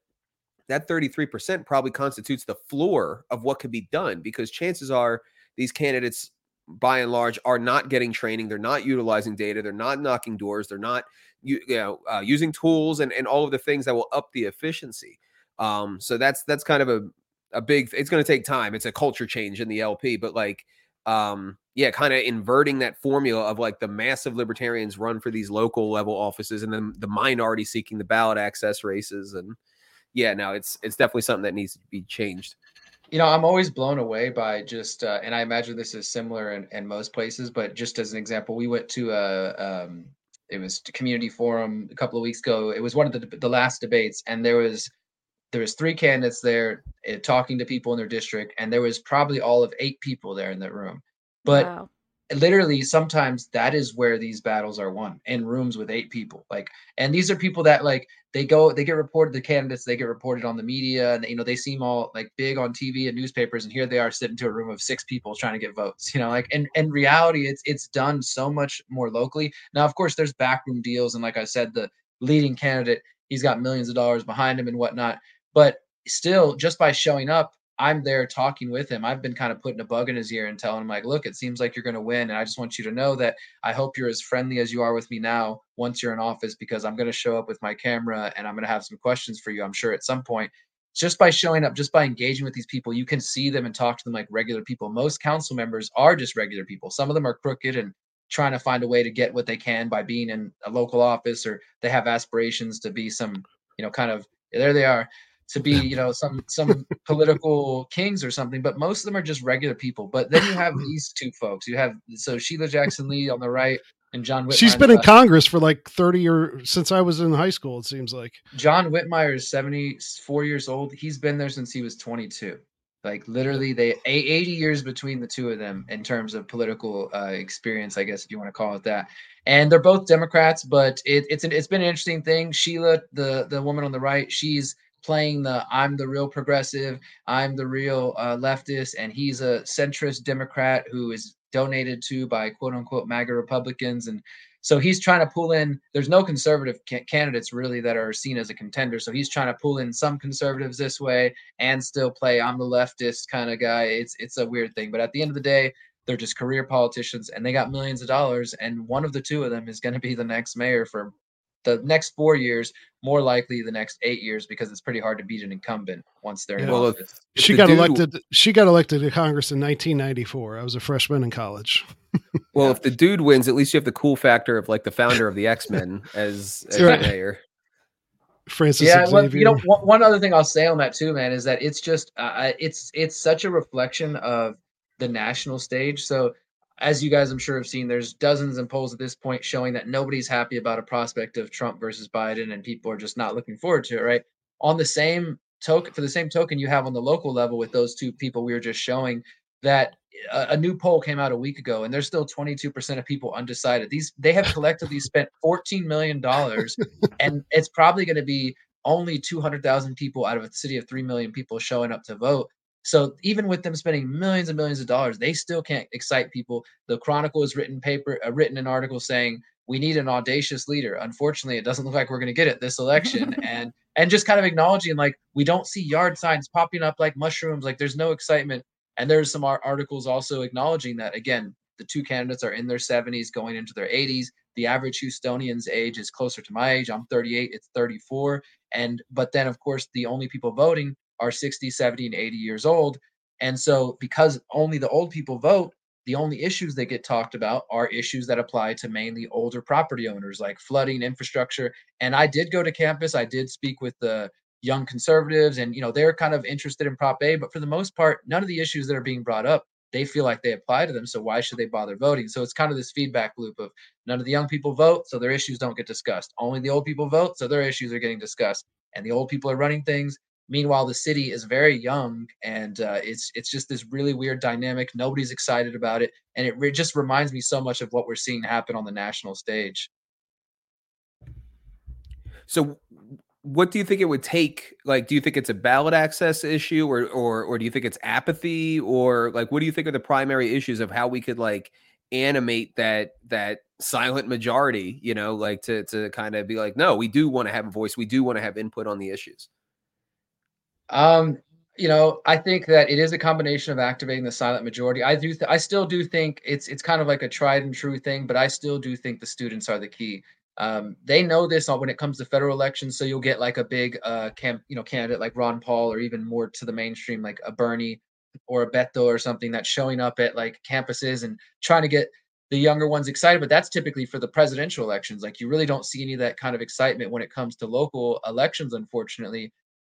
that 33% probably constitutes the floor of what could be done because chances are these candidates by and large are not getting training they're not utilizing data they're not knocking doors they're not you, you know uh, using tools and, and all of the things that will up the efficiency. Um so that's that's kind of a a big it's going to take time it's a culture change in the lp but like um yeah kind of inverting that formula of like the massive libertarians run for these local level offices and then the minority seeking the ballot access races and yeah no it's it's definitely something that needs to be changed you know i'm always blown away by just uh, and i imagine this is similar in, in most places but just as an example we went to a um, it was a community forum a couple of weeks ago it was one of the the last debates and there was there was three candidates there uh, talking to people in their district and there was probably all of eight people there in that room but wow. Literally sometimes that is where these battles are won in rooms with eight people like and these are people that like they go they get reported the candidates they get reported on the media and you know they seem all like big on tv and newspapers and here they are sitting to a room of six people trying to get votes you know like and in reality it's it's done so much more locally. Now of course there's backroom deals and like i said the leading candidate he's got millions of dollars behind him and whatnot but still just by showing up I'm there talking with him. I've been kind of putting a bug in his ear and telling him, like, look, it seems like you're going to win. And I just want you to know that I hope you're as friendly as you are with me now once you're in office, because I'm going to show up with my camera and I'm going to have some questions for you, I'm sure, at some point. Just by showing up, just by engaging with these people, you can see them and talk to them like regular people. Most council members are just regular people. Some of them are crooked and trying to find a way to get what they can by being in a local office or they have aspirations to be some, you know, kind of there they are to be you know some some political kings or something but most of them are just regular people but then you have these two folks you have so sheila jackson lee on the right and John. Whitmire She's been in. Congress for like 30 or since I was in high school, it seems like. John Whitmire is 74 years old. He's been there since he was 22. Like literally, they 80 years between the two of them in terms of political uh, experience, I guess if you want to call it that. And they're both Democrats, but it, it's an, it's been an interesting thing. Sheila, the the woman on the right, she's playing the I'm the real progressive, I'm the real uh, leftist, and he's a centrist Democrat who is donated to by quote unquote MAGA Republicans, and so he's trying to pull in. There's no conservative ca- candidates really that are seen as a contender. So he's trying to pull in some conservatives this way and still play I'm the leftist kind of guy. It's it's a weird thing, but at the end of the day, they're just career politicians and they got millions of dollars. And one of the two of them is going to be the next mayor for the next four years, more likely the next eight years, because it's pretty hard to beat an incumbent once they're in Yeah. Well, if- office. If She got dude- elected she got elected to Congress in 1994. I was a freshman in college. Well, Yeah. if the dude wins, at least you have the cool factor of like the founder of the X Men as, as Right. mayor. Francis yeah well, you know one, one other thing i'll say on that too man is that it's just uh, it's it's such a reflection of the national stage so as you guys i'm sure have seen there's dozens of polls at this point showing that nobody's happy about a prospect of trump versus biden and people are just not looking forward to it right on the same token for the same token you have on the local level with those two people we were just showing that a, a new poll came out a week ago and there's still 22% of people undecided these they have collectively spent 14 million dollars and it's probably going to be only 200,000 people out of a city of 3 million people showing up to vote. So even with them spending millions and millions of dollars, they still can't excite people. The Chronicle has written paper, uh, written an article saying we need an audacious leader. Unfortunately, it doesn't look like we're going to get it this election, and and just kind of acknowledging like we don't see yard signs popping up like mushrooms, like there's no excitement. And there's some articles also acknowledging that again, the two candidates are in their 70s, going into their 80s. The average Houstonian's age is closer to my age. I'm 38, it's 34 and but then of course the only people voting are 60 70 and 80 years old. And so because only the old people vote the only issues that get talked about are issues that apply to mainly older property owners like flooding infrastructure. And i did go to campus. I did speak with the young conservatives and you know they're kind of interested in prop a but for the most part none of the issues that are being brought up they feel like they apply to them so why should they bother voting? So it's kind of this feedback loop of none of the young people vote so their issues don't get discussed. Only the old people vote so their issues are getting discussed. And the old people are running things meanwhile the city is very young and uh, it's it's just this really weird dynamic nobody's excited about it and it re- just reminds me so much of what we're seeing happen on the national stage So, what do you think it would take? Like, do you think it's a ballot access issue, or or or do you think it's apathy, or like, what do you think are the primary issues of how we could like animate that that silent majority? You know, like to to kind of be like, no, we do want to have a voice, we do want to have input on the issues. Um, you know, I think that it is a combination of activating the silent majority. I do, th- I still do think it's it's kind of like a tried and true thing, but I still do think the students are the key. Um, they know this when it comes to federal elections, so you'll get like a big uh camp, you know, candidate like Ron Paul, or even more to the mainstream like a Bernie or a Beto or something that's showing up at like campuses and trying to get the younger ones excited. But that's typically for the presidential elections. Like you really don't see any of that kind of excitement when it comes to local elections, unfortunately.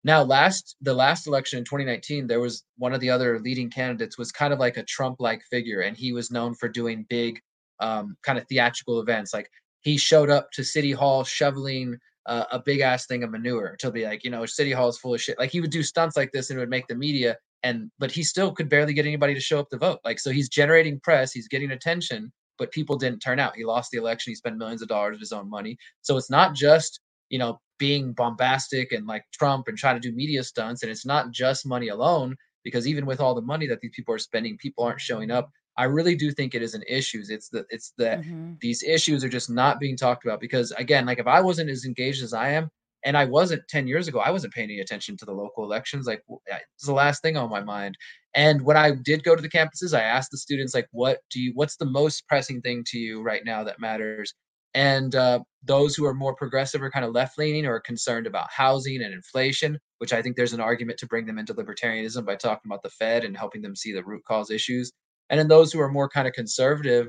Now, last the last election in 2019, there was one of the other leading candidates was kind of like a Trump-like figure, and he was known for doing big, um, kind of theatrical events. Like he showed up to City Hall shoveling uh, a big ass thing of manure to be like, you know, City Hall is full of shit. Like he would do stunts like this and it would make the media, and but he still could barely get anybody to show up to vote. Like so, he's generating press, he's getting attention, but people didn't turn out. He lost the election. He spent millions of dollars of his own money. So it's not just you know being bombastic and like Trump and trying to do media stunts. And it's not just money alone, because even with all the money that these people are spending, people aren't showing up. I really do think it is an issues. It's the it's that Mhm. these issues are just not being talked about because again, like if I wasn't as engaged as I am, and I wasn't 10 years ago, I wasn't paying any attention to the local elections. Like it's the last thing on my mind. And when I did go to the campuses, I asked the students like, what do you what's the most pressing thing to you right now that matters? And uh, those who are more progressive or kind of left leaning or concerned about housing and inflation, which I think there's an argument to bring them into libertarianism by talking about the Fed and helping them see the root cause issues. And then those who are more kind of conservative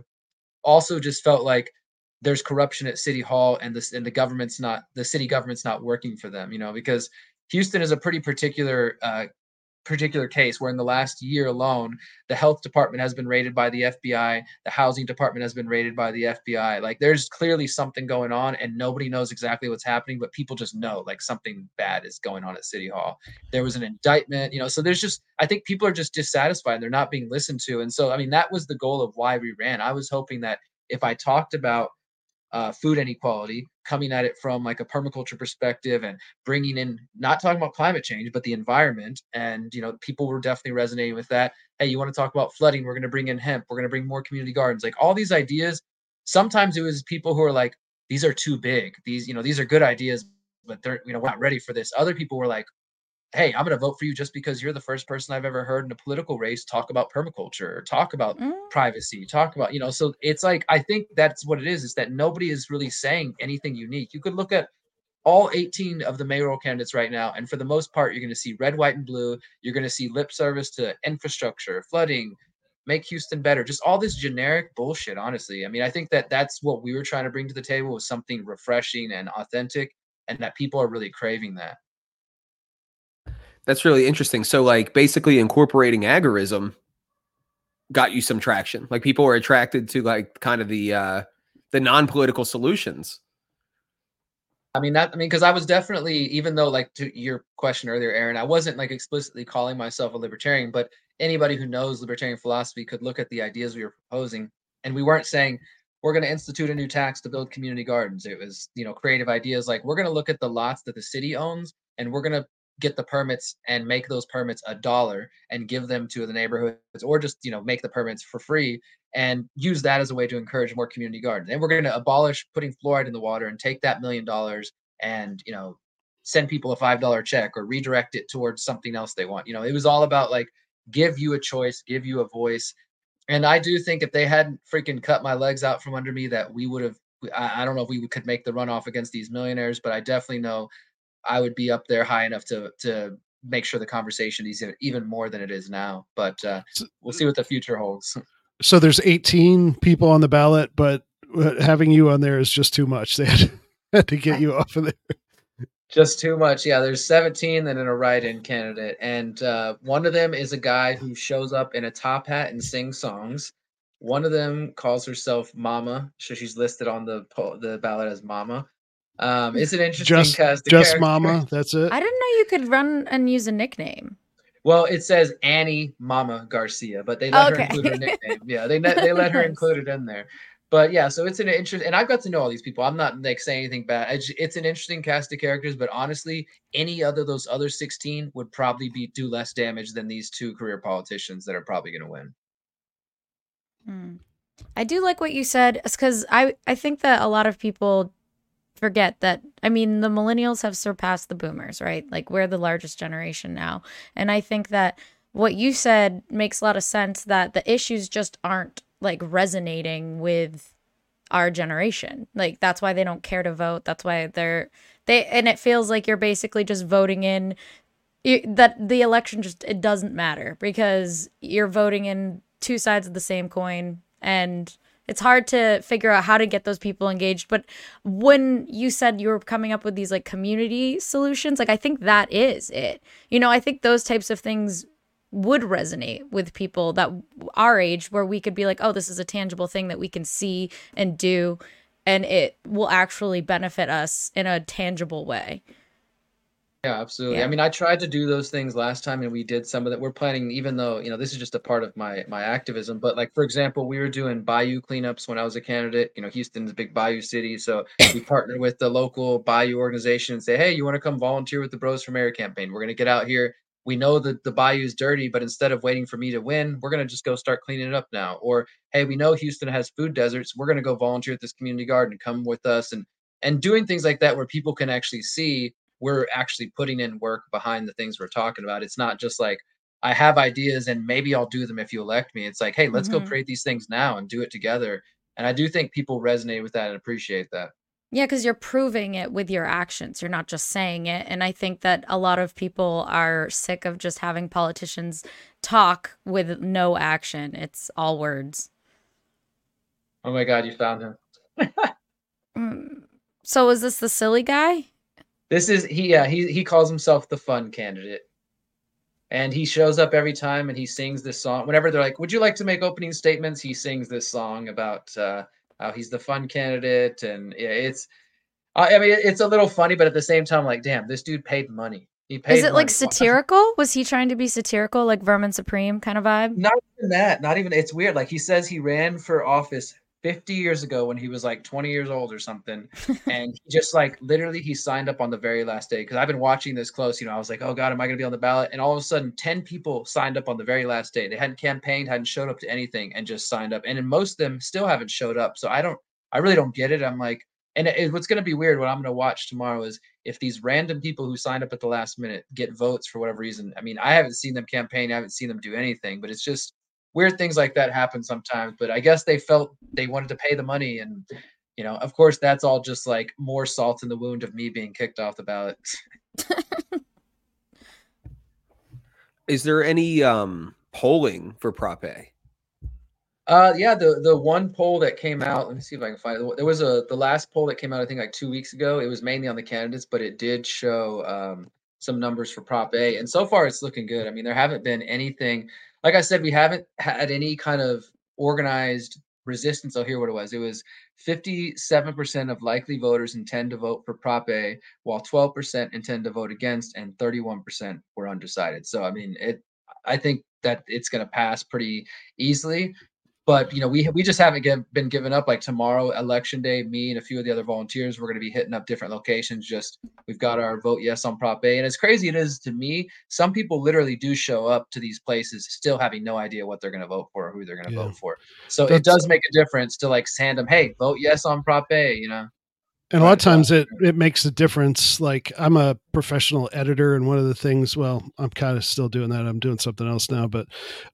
also just felt like there's corruption at city hall and this and the government's not the city government's not working for them you know because houston is a pretty particular uh, particular case where in the last year alone the health department has been raided by the FBI the housing department has been raided by the FBI like there's clearly something going on and nobody knows exactly what's happening but people just know like something bad is going on at city hall. There was an indictment you know so there's just I think people are just dissatisfied. They're not being listened to. And so I mean that was the goal of why we ran. I was hoping that if I talked about uh, food inequality, coming at it from like a permaculture perspective and bringing in not talking about climate change but the environment. And you know people were definitely resonating with that. Hey you want to talk about flooding? We're going to bring in hemp. We're going to bring more community gardens. Like all these ideas sometimes it was people who are like these are too big. These you know these are good ideas but they're you know we're not ready for this. Other people were like hey, I'm going to vote for you just because you're the first person I've ever heard in a political race talk about permaculture talk about mm. privacy, talk about, you know, so it's like, I think that's what it is, is that nobody is really saying anything unique. You could look at all 18 of the mayoral candidates right now, and for the most part, you're going to see red, white, and blue. You're going to see lip service to infrastructure, flooding, make Houston better, just all this generic bullshit, honestly. I mean, I think that that's what we were trying to bring to the table was something refreshing and authentic, and that people are really craving that. That's really interesting. So, like, basically incorporating agorism got you some traction. Like, people were attracted to like kind of the uh the non-political solutions. I mean that I mean because I was definitely even though like to your question earlier Aaron I wasn't like explicitly calling myself a libertarian but anybody who knows libertarian philosophy could look at the ideas we were proposing and we weren't saying we're going to institute a new tax to build community gardens it was you know creative ideas like we're going to look at the lots that the city owns and we're going to get the permits and make those permits a dollar and give them to the neighborhoods or just you know make the permits for free and use that as a way to encourage more community gardens. And we're going to abolish putting fluoride in the water and take that million dollars and you know send people a five dollar check or redirect it towards something else they want. You know it was all about like give you a choice give you a voice. And i do think if they hadn't freaking cut my legs out from under me that we would have I, I don't know if we could make the runoff against these millionaires but i definitely know I would be up there high enough to to make sure the conversation is even more than it is now. But uh, we'll see what the future holds. So there's 18 people on the ballot, but uh, having you on there is just too much. They had, had to get you off of there. Just too much. Yeah, there's 17 and then a write-in candidate, and uh, one of them is a guy who shows up in a top hat and sings songs. One of them calls herself Mama, so she's listed on the the ballot as Mama. Um, it's an interesting just, cast. Just Mama. That's it. I didn't know you could run and use a nickname. Well, it says Annie Mama Garcia, but they let okay. her include her nickname. Yeah, they they let her include it in there. But yeah, so it's an interest, and I've got to know all these people. I'm not like saying anything bad. It's, it's an interesting cast of characters, but honestly, any other those other 16 would probably be do less damage than these two career politicians that are probably going to win. Hmm. I do like what you said, because I I think that a lot of people forget that I mean the millennials have surpassed the boomers, right? Like we're the largest generation now. And I think that what you said makes a lot of sense that the issues just aren't like resonating with our generation. Like that's why they don't care to vote. That's why they're they and it feels like you're basically just voting in that the election just it doesn't matter because you're voting in two sides of the same coin and it's hard to figure out how to get those people engaged. But when you said you were coming up with these like community solutions, like I think that is it. You know, I think those types of things would resonate with people that our age where we could be like, oh, this is a tangible thing that we can see and do and it will actually benefit us in a tangible way. Yeah, absolutely. Yeah. I mean, I tried to do those things last time and we did some of that. We're planning, even though, you know, this is just a part of my my activism, but like for example, we were doing bayou cleanups when I was a candidate. You know, Houston's a big bayou city. So we partnered with the local bayou organization and say, Hey, you want to come volunteer with the Broze for Mayor campaign? We're gonna get out here. We know that the bayou's dirty, but instead of waiting for me to win, we're gonna just go start cleaning it up now. Or hey, we know Houston has food deserts. We're gonna go volunteer at this community garden. Come with us and and doing things like that where people can actually see we're actually putting in work behind the things we're talking about. It's not just like I have ideas and maybe I'll do them if you elect me. It's like, hey, let's mm-hmm. go create these things now and do it together. And I do think people resonate with that and appreciate that. Yeah, because you're proving it with your actions. You're not just saying it. And I think that a lot of people are sick of just having politicians talk with no action. It's all words. Oh my God, you found him. Mm, so is this the silly guy? This is he. Yeah, he he calls himself the fun candidate, and he shows up every time and he sings this song. Whenever they're like, "Would you like to make opening statements?" He sings this song about uh, how he's the fun candidate, and yeah, it's. I mean, it's a little funny, but at the same time, like, damn, this dude paid money. He paid. Is it like satirical? Was he trying to be satirical, like Vermin Supreme kind of vibe? Not even that. Not even. It's weird. Like he says, he ran for office 50 years ago when he was like 20 years old or something and he just like literally he signed up on the very last day because i've been watching this close you know i was like oh god am i going to be on the ballot? And all of a sudden 10 people signed up on the very last day. They hadn't campaigned hadn't showed up to anything and just signed up. And then most of them still haven't showed up so i don't i really don't get it. I'm like and it, what's going to be weird what i'm going to watch tomorrow is if these random people who signed up at the last minute get votes for whatever reason. I mean i haven't seen them campaign i haven't seen them do anything but it's just weird things like that happen sometimes. But I guess they felt they wanted to pay the money, and you know, of course, that's all just like more salt in the wound of me being kicked off the ballot. Is there any um polling for Prop A? Uh, yeah, the the one poll that came out. Let me see if I can find it. There was a the last poll that came out. I think like two weeks ago. It was mainly on the candidates, but it did show um, some numbers for Prop A, and so far it's looking good. I mean, there haven't been anything like I said, we haven't had any kind of organized resistance. I'll hear what it was. It was 57% of likely voters intend to vote for Prop A, while 12% intend to vote against, and 31% were undecided. So, I mean, it. I think that it's going to pass pretty easily but you know we we just haven't give, been given up like tomorrow election day me and a few of the other volunteers we're going to be hitting up different locations just we've got our vote yes on prop a. And as crazy it is to me some people literally do show up to these places still having no idea what they're going to vote for or who they're going to yeah. vote for. So That's, it does make a difference to like send them hey vote yes on prop a you know and a lot of times it it makes a difference. Like i'm a professional editor and one of the things well i'm kind of still doing that. I'm doing something else now but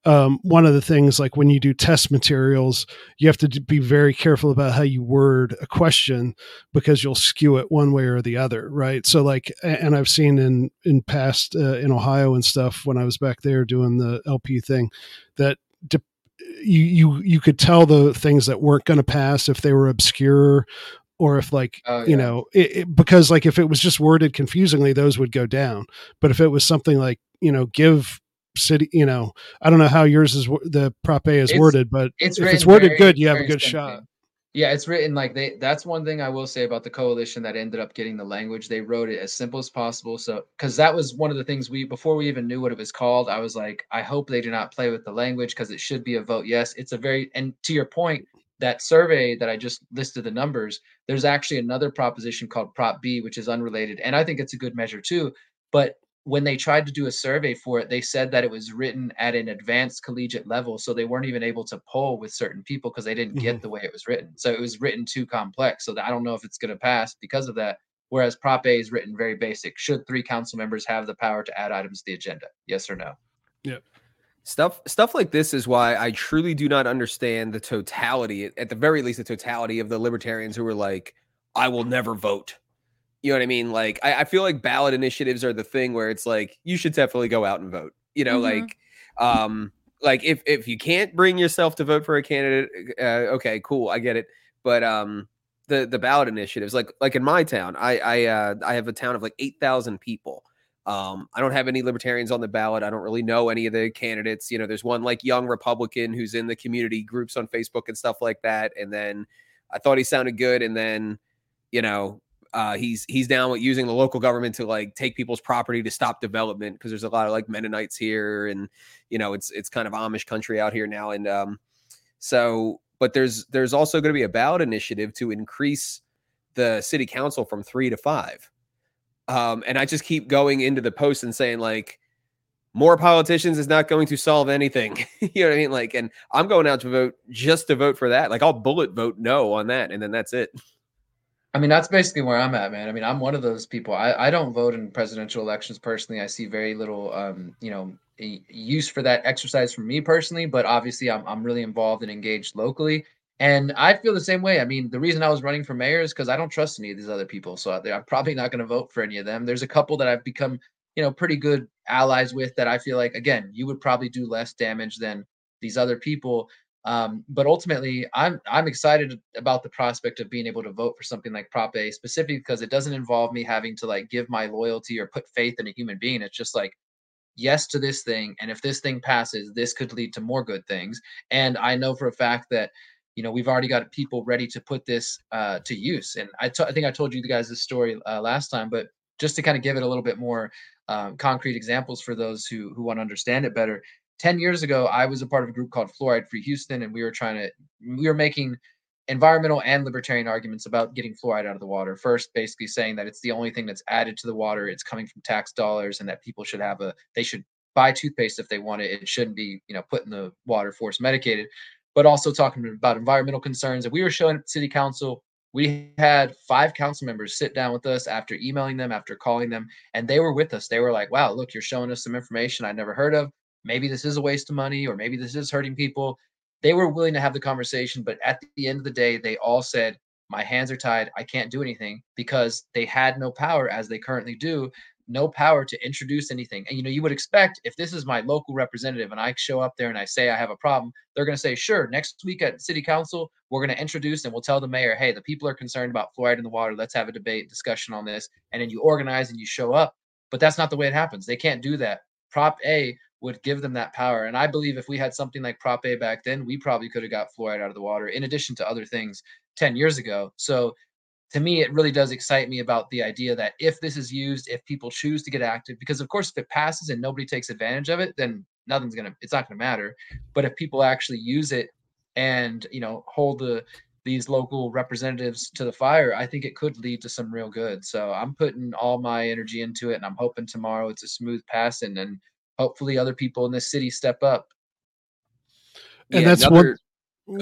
um, one of the things like when you do test materials you have to be very careful about how you word a question because you'll skew it one way or the other right? So like and i've seen in in past uh, in ohio and stuff when i was back there doing the lp thing that de- you you you could tell the things that weren't going to pass if they were obscure or if like oh, yeah. you know it, it, because like if it was just worded confusingly those would go down. But if it was something like you know give city you know i don't know how yours is the prop a is it's, worded but it's if it's worded very, good you have a good shot. yeah it's written like they that's one thing i will say about the coalition that ended up getting the language. They wrote it as simple as possible so because that was one of the things we before we even knew what it was called i was like i hope they do not play with the language because it should be a vote yes. It's a very and to your point that survey that I just listed the numbers, there's actually another proposition called Prop B, which is unrelated. And I think it's a good measure too. But when they tried to do a survey for it, they said that it was written at an advanced collegiate level. So they weren't even able to poll with certain people because they didn't mm-hmm. get the way it was written. So it was written too complex. So I don't know if it's going to pass because of that. Whereas Prop A is written very basic. Should three council members have the power to add items to the agenda? Yes or no? Yep. Stuff stuff like this is why I truly do not understand the totality, at the very least, the totality of the libertarians who are like, I will never vote. You know what I mean? Like, I, I feel like ballot initiatives are the thing where it's like you should definitely go out and vote. You know, mm-hmm. like, um, like if if you can't bring yourself to vote for a candidate, uh, okay, cool, I get it. But um, the the ballot initiatives, like like in my town, I I uh, I have a town of like eight thousand people um, I don't have any libertarians on the ballot. I don't really know any of the candidates. You know, there's one like young Republican who's in the community groups on Facebook and stuff like that. And then I thought he sounded good. And then, you know, uh, he's he's down with using the local government to like take people's property to stop development because there's a lot of like Mennonites here, and you know it's it's kind of Amish country out here now. And um, so, but there's there's also going to be a ballot initiative to increase the city council from three to five. Um, and I just keep going into the post and saying like, more politicians is not going to solve anything. you know what I mean? Like, and I'm going out to vote just to vote for that. Like, I'll bullet vote no on that, and then that's it. I mean, that's basically where I'm at, man. I mean, I'm one of those people. I, I don't vote in presidential elections personally. I see very little, um, you know, use for that exercise for me personally. But obviously, I'm I'm really involved and engaged locally. And I feel the same way. I mean, the reason I was running for mayor is because I don't trust any of these other people. So I'm probably not going to vote for any of them. There's a couple that I've become, you know, pretty good allies with that I feel like, again, you would probably do less damage than these other people. Um, but ultimately, I'm I'm excited about the prospect of being able to vote for something like Prop A, specifically because it doesn't involve me having to like give my loyalty or put faith in a human being. It's just like yes to this thing and if this thing passes this could lead to more good things and i know for a fact that you know we've already got people ready to put this uh, to use and I, t- I think i told you guys this story uh, last time but just to kind of give it a little bit more um, concrete examples for those who who want to understand it better 10 years ago i was a part of a group called fluoride free houston and we were trying to we were making environmental and libertarian arguments about getting fluoride out of the water. First, basically saying that it's the only thing that's added to the water, it's coming from tax dollars, and that people should have a they should buy toothpaste if they want it. It shouldn't be, you know, put in the water force medicated. But also talking about environmental concerns. And we were showing city council. We had five council members sit down with us after emailing them, after calling them, and they were with us. They were like, wow, look, you're showing us some information I never heard of. Maybe this is a waste of money, or maybe this is hurting people they were willing to have the conversation, but at the end of the day, they all said, My hands are tied. I can't do anything because they had no power as they currently do, no power to introduce anything. And you know, you would expect if this is my local representative and I show up there and I say I have a problem, they're going to say, Sure, next week at city council, we're going to introduce and we'll tell the mayor, Hey, the people are concerned about fluoride in the water. Let's have a debate, discussion on this. And then you organize and you show up. But that's not the way it happens. They can't do that. Prop A would give them that power. And I believe if we had something like Prop A back then, we probably could have got fluoride out of the water in addition to other things 10 years ago. So to me, it really does excite me about the idea that if this is used, if people choose to get active, because of course, if it passes and nobody takes advantage of it, then nothing's gonna, it's not gonna matter. But if people actually use it and you know hold the these local representatives to the fire, I think it could lead to some real good. So I'm putting all my energy into it, and I'm hoping tomorrow it's a smooth passing and hopefully other people in this city step up. And yeah, that's another, one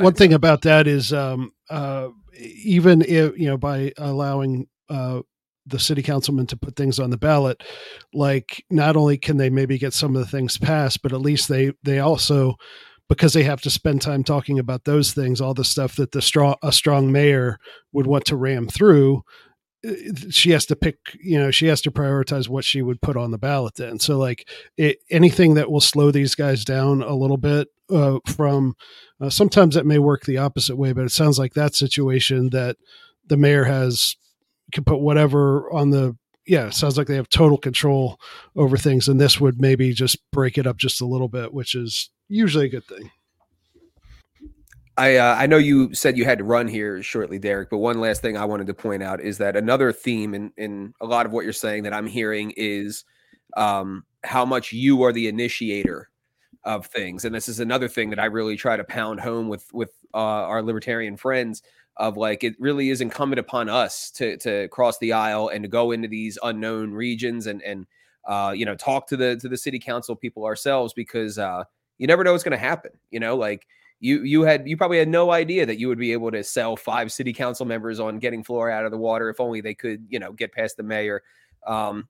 one thing about that is um, uh, even if you know by allowing uh, the city councilman to put things on the ballot, like not only can they maybe get some of the things passed, but at least they they also because they have to spend time talking about those things, all the stuff that the strong a strong mayor would want to ram through she has to pick you know she has to prioritize what she would put on the ballot then. So like it, anything that will slow these guys down a little bit uh, from uh, sometimes that may work the opposite way but it sounds like that situation that the mayor has can put whatever on the yeah sounds like they have total control over things and this would maybe just break it up just a little bit which is usually a good thing I uh, I know you said you had to run here shortly, Derrick. But one last thing I wanted to point out is that another theme in in a lot of what you're saying that I'm hearing is um, how much you are the initiator of things, and this is another thing that I really try to pound home with with uh, our libertarian friends. Of like, it really is incumbent upon us to to cross the aisle and to go into these unknown regions and and uh, you know talk to the to the city council people ourselves because uh, you never know what's going to happen. You know, like you you had you probably had no idea that you would be able to sell five city council members on getting fluoride out of the water if only they could you know get past the mayor um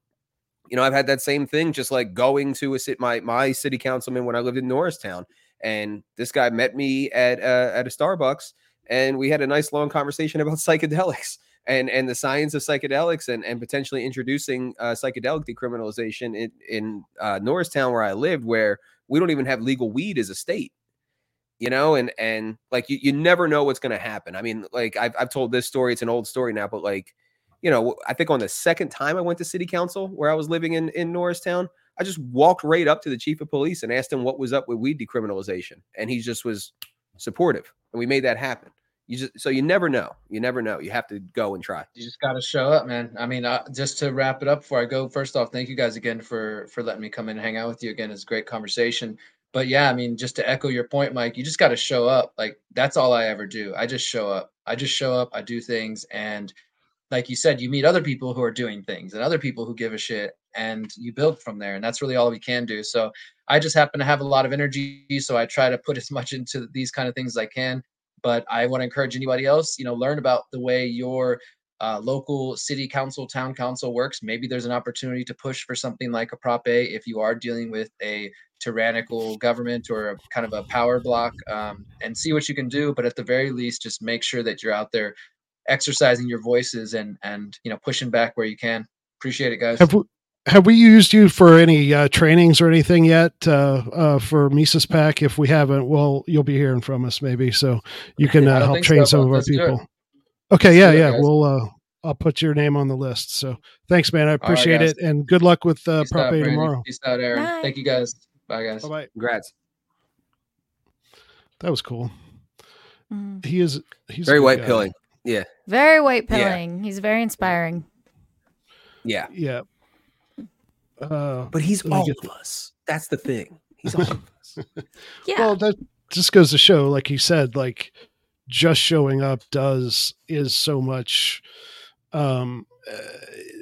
you know i've had that same thing just like going to a sit my my city councilman when i lived in norristown and this guy met me at uh, at a starbucks and we had a nice long conversation about psychedelics and and the science of psychedelics and and potentially introducing uh, psychedelic decriminalization in in uh, norristown where i lived where we don't even have legal weed as a state you know, and and like you, you never know what's gonna happen. I mean, like I've I've told this story, it's an old story now, but like, you know, I think on the second time I went to city council where I was living in in Norristown, I just walked right up to the chief of police and asked him what was up with weed decriminalization, and he just was supportive, and we made that happen. You just so you never know. You never know. You have to go and try. You just got to show up, man. I mean, uh, just to wrap it up before I go. First off, thank you guys again for for letting me come in and hang out with you again. It's a great conversation but yeah, I mean, just to echo your point, Mike, you just got to show up. Like that's all I ever do. I just show up. I just show up. I do things, and like you said, you meet other people who are doing things and other people who give a shit, and you build from there. And that's really all we can do. So I just happen to have a lot of energy, so I try to put as much into these kind of things as I can. But I want to encourage anybody else, you know, learn about the way your uh, local city council, town council works. Maybe there's an opportunity to push for something like a Prop A if you are dealing with a tyrannical government or a kind of a power block um, and see what you can do. But at the very least, just make sure that you're out there exercising your voices and and you know pushing back where you can. Appreciate it, guys. Have we, have we used you for any uh, trainings or anything yet uh, uh, for Mises PAC? If we haven't, well, you'll be hearing from us maybe, so you can uh, help train so, some of our people. Okay, yeah, yeah. We'll uh, I'll put your name on the list. So thanks, man. I appreciate guys. it, and good luck with uh, Peace Prop out, A tomorrow. Peace out, Aaron. Bye. Thank you guys. Bye, guys. Bye bye. Congrats. That was cool. Mm. He is he's Very white guy. pilling. Yeah. Very white Yeah. pilling. He's very inspiring. Yeah. Yeah. Uh, But he's Let me all get of us. That's the thing. He's all of us. Yeah. Well, that just goes to show, like he said, like just showing up does is so much. Um, uh,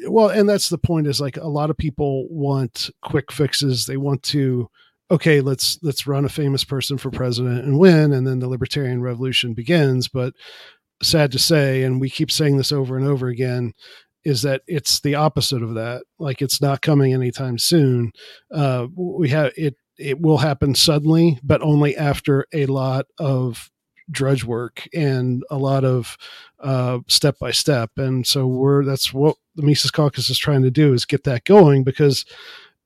well, and that's the point. Is like a lot of people want quick fixes. They want to, okay, let's let's run a famous person for president and win, and then the libertarian revolution begins. But sad to say, and we keep saying this over and over again, is that it's the opposite of that. Like it's not coming anytime soon. Uh, we have it it will happen suddenly, but only after a lot of drudge work and a lot of uh, step by step. And so we're that's what the Mises Caucus is trying to do is get that going because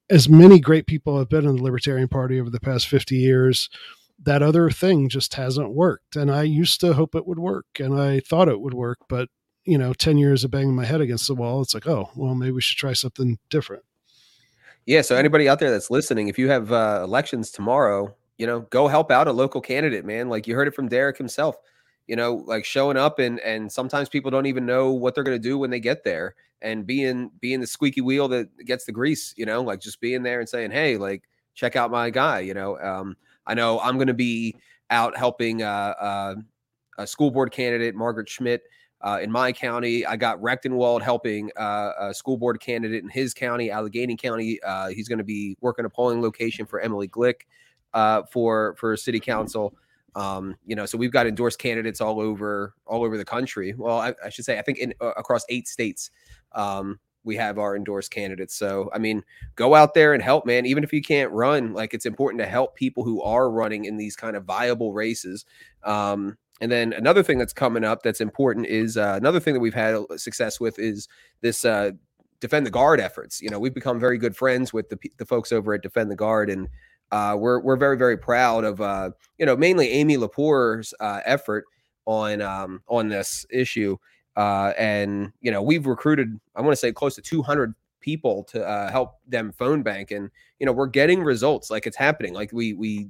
as many great people have been in the Libertarian Party over the past 50 years, that other thing just hasn't worked. And I used to hope it would work and I thought it would work, but you know, 10 years of banging my head against the wall, it's like, oh, well, maybe we should try something different. Yeah. So anybody out there that's listening, if you have uh, elections tomorrow, you know, go help out a local candidate, man. Like you heard it from Derrick himself. You know, like showing up and and sometimes people don't even know what they're going to do when they get there, and being being the squeaky wheel that gets the grease. You know, like just being there and saying, hey, like check out my guy. You know, um, I know I'm going to be out helping uh, uh, a school board candidate, Margaret Schmidt, uh, in my county. I got Rectenwald helping uh, a school board candidate in his county, Allegheny County. Uh, he's going to be working a polling location for Emily Glick uh, for for city council. Um, you know, so we've got endorsed candidates all over all over the country. Well, I, I should say, I think in uh, across eight states. Um, we have our endorsed candidates. So, I mean, go out there and help, man. Even if you can't run, like it's important to help people who are running in these kind of viable races. Um, and then another thing that's coming up that's important is uh, another thing that we've had success with is this uh, defend the guard efforts. You know, we've become very good friends with the, the folks over at Defend the Guard, and uh, we're we're very very proud of uh, you know mainly Amy Lapour's uh, effort on um, on this issue. Uh, and you know we've recruited I want to say close to 200 people to uh, help them phone bank, and you know we're getting results like it's happening. Like we we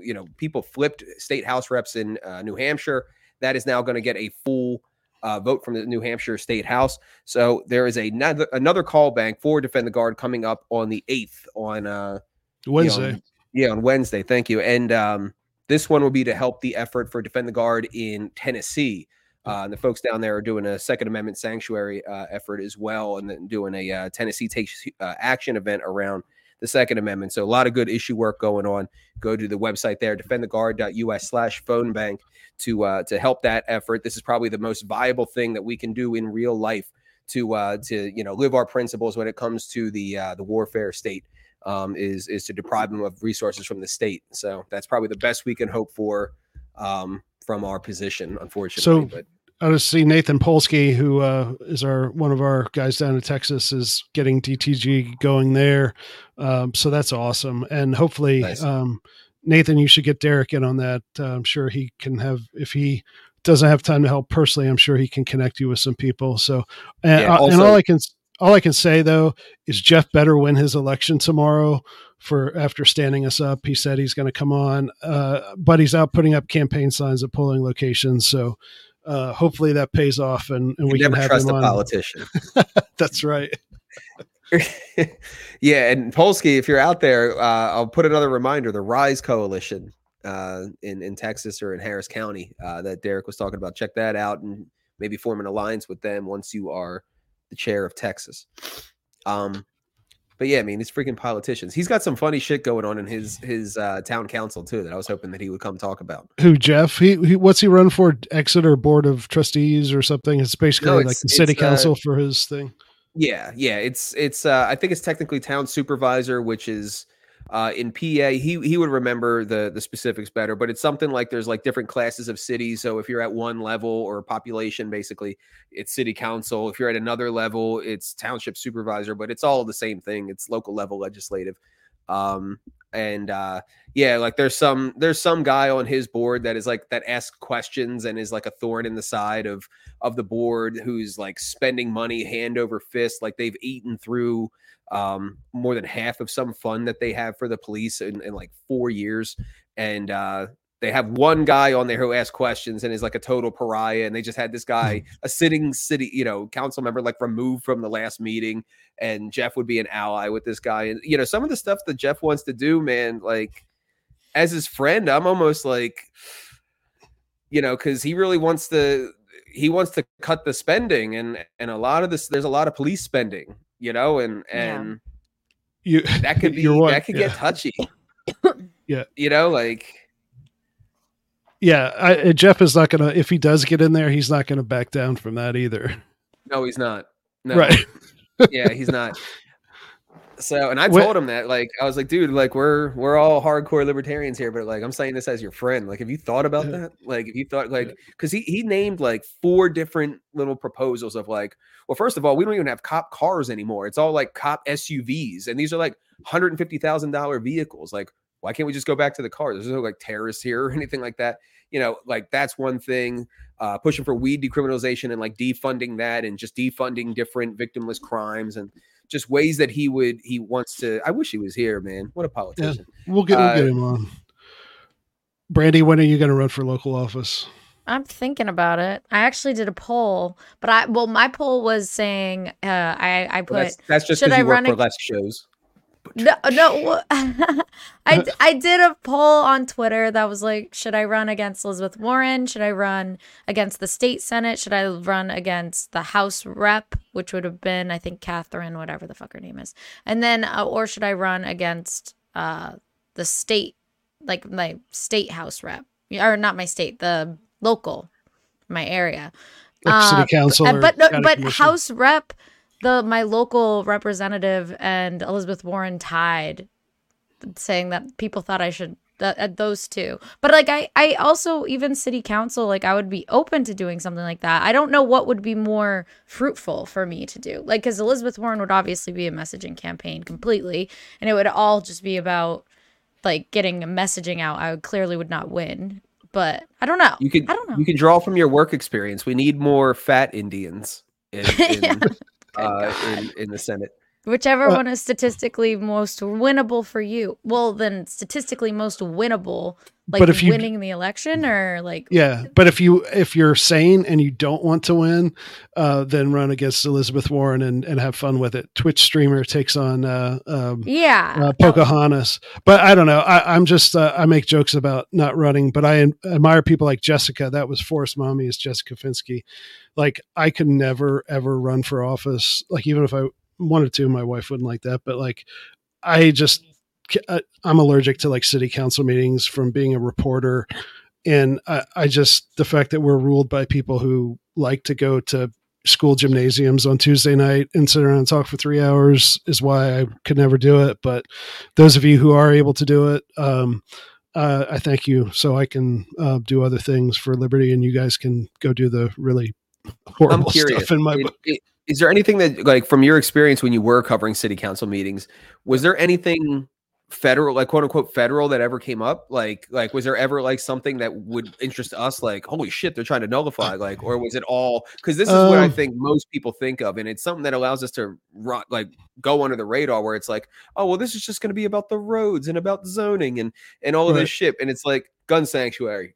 you know people flipped state house reps in uh, New Hampshire. That is now going to get a full uh, vote from the New Hampshire State House. So there is a another, another call bank for Defend the Guard coming up on the eighth on uh, Wednesday. on- yeah, on Wednesday. Thank you. And um, this one will be to help the effort for Defend the Guard in Tennessee. Uh, and the folks down there are doing a Second Amendment sanctuary uh, effort as well, and then doing a uh, Tennessee takes uh, action event around the Second Amendment. So a lot of good issue work going on. Go to the website there, defendtheguard.us slash phone bank to uh, to help that effort. This is probably the most viable thing that we can do in real life to uh, to you know live our principles when it comes to the uh, the warfare state um, is is to deprive them of resources from the state. So that's probably the best we can hope for um, from our position, unfortunately. So- but I just see Nathan Polsky, who uh, is our one of our guys down in Texas, is getting DTG going there. Um, so that's awesome, and hopefully, Nice. um, Nathan, you should get Derrick in on that. Uh, I'm sure he can have if he doesn't have time to help personally. I'm sure he can connect you with some people. So, and, Yeah, uh, and all I can all I can say though is Jeff better win his election tomorrow for after standing us up. He said he's going to come on, uh, but he's out putting up campaign signs at polling locations. So uh, hopefully that pays off and, and we can never have trust a on. politician. That's right. yeah, and Polsky, if you're out there, uh, I'll put another reminder: the Rise Coalition uh, in in Texas or in Harris County uh, that Derrick was talking about. Check that out and maybe form an alliance with them once you are the chair of Texas. Um, but yeah, I mean, these freaking politicians. He's got some funny shit going on in his his uh, town council too that I was hoping that he would come talk about. Who Jeff? He, he what's he run for? Exeter Board of Trustees or something? It's basically No, like the city it's, uh, council for his thing. Yeah, yeah. It's it's uh I think it's technically town supervisor, which is uh in PA. He he would remember the the specifics better, but it's something like there's like different classes of cities. So if you're at one level or population, basically it's city council. If you're at another level, it's township supervisor, but it's all the same thing. It's local level legislative. Um, and uh, yeah, like there's some there's some guy on his board that is like that asks questions and is like a thorn in the side of of the board who's like spending money hand over fist, like they've eaten through um, more than half of some fund that they have for the police in, in like four years, and uh, they have one guy on there who asks questions and is like a total pariah. And they just had this guy Hmm. a sitting city you know council member like removed from the last meeting. And jeff would be an ally with this guy. And you know some of the stuff that jeff wants to do man like as his friend i'm almost like you know because he really wants to he wants to cut the spending. And and a lot of this there's a lot of police spending you know and Yeah. and You that could be you're one- that could yeah. get touchy Yeah. you know like Yeah, I, uh, Jeff is not gonna. If he does get in there, he's not gonna back down from that either. no he's not no Right? yeah, he's not. So, and I told him that, like, I was like, dude, like, we're we're all hardcore libertarians here, but like, I'm saying this as your friend. Like, have you thought about Yeah. that? Like, if you thought, like, because he he named like four different little proposals of like, well, first of all, we don't even have cop cars anymore. It's all like cop SUVs, and these are like hundred and fifty thousand dollar vehicles. Like, why can't we just go back to the cars? There's no like terrorists here or anything like that. You know, like that's one thing. Uh, pushing for weed decriminalization and like defunding that and just defunding different victimless crimes and just ways that he would he wants to. I wish he was here, man. What a politician. We'll get we'll Uh, get him on. Brandy, when are you going to run for local office? I'm thinking about it. I actually did a poll, but I well, my poll was saying uh, I I But put that's that's just should because I you work run for a- less shows. No no. I I did a poll on Twitter that was like, should I run against Elizabeth Warren? Should I run against the state senate? Should I run against the House rep, which would have been I think Catherine, whatever the fuck her name is, and then uh, or should I run against uh the state, like my state House rep, or not my state, the local, my area. Like Uh, city council, but no, but? House Rep, the my local representative and Elizabeth Warren tied, saying that people thought I should that at those two. But like I, I also even city council, like I would be open to doing something like that. I don't know what would be more fruitful for me to do, like because Elizabeth Warren would obviously be a messaging campaign completely, and it would all just be about like getting a messaging out. I would clearly would not win, but I don't know. You could I don't know. you can draw from your work experience. We need more fat Indians in in, Yeah. Uh, in, in the Senate. Whichever Well- one is statistically most winnable for you. Well, then statistically most winnable, like But if you- winning the election or like Yeah, but if you if you're sane and you don't want to win, uh, then run against Elizabeth Warren and, and have fun with it. Twitch streamer takes on uh, um, yeah. uh, Pocahontas. But I don't know. I, I'm just uh, I make jokes about not running, but I admire people like Jessica. That was Forrest Mommy is Jessica Finsky. Like I could never ever run for office. Like even if I wanted two. my wife wouldn't like that. But like I just I- I'm allergic to like city council meetings from being a reporter. And I, I just the fact that we're ruled by people who like to go to school gymnasiums on Tuesday night and sit around and talk for three hours is why I could never do it. But those of you who are able to do it, um, uh, I thank you. So I can uh, do other things for liberty, and you guys can go do the really horrible stuff in my book. Is there anything that, like, from your experience when you were covering city council meetings, was there anything federal, like quote unquote federal, that ever came up? Like, like was there ever like something that would interest us? Like, holy shit, they're trying to nullify. Like, or was it all? Because this is what I Um, think most people think of, and it's something that allows us to run, like go under the radar. Where it's like, oh well, this is just going to be about the roads and about zoning and and all of Right. this shit, and it's like gun sanctuary.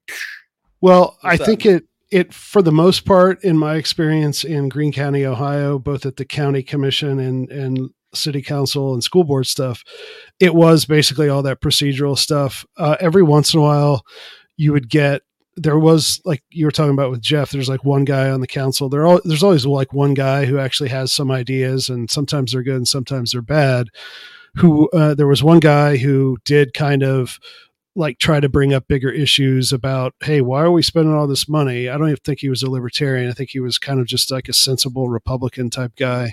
Well, I What's up? think it it for the most part, in my experience in Greene County, Ohio, both at the county commission and and city council and school board stuff, it was basically all that procedural stuff. Uh, every once in a while, you would get there was like you were talking about with Jeff. There's like one guy on the council. There all there's always like one guy who actually has some ideas, and sometimes they're good and sometimes they're bad. Who uh, there was one guy who did kind of like try to bring up bigger issues about hey why are we spending all this money? I don't even think he was a libertarian. I think he was kind of just like a sensible republican type guy.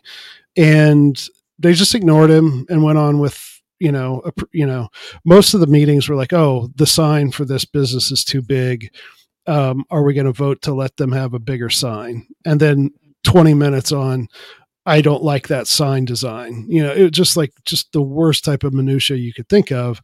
And they just ignored him and went on with you know a, you know most of the meetings were like oh the sign for this business is too big. Um, are we going to vote to let them have a bigger sign? And then 20 minutes on I don't like that sign design. You know, it was just like just the worst type of minutia you could think of.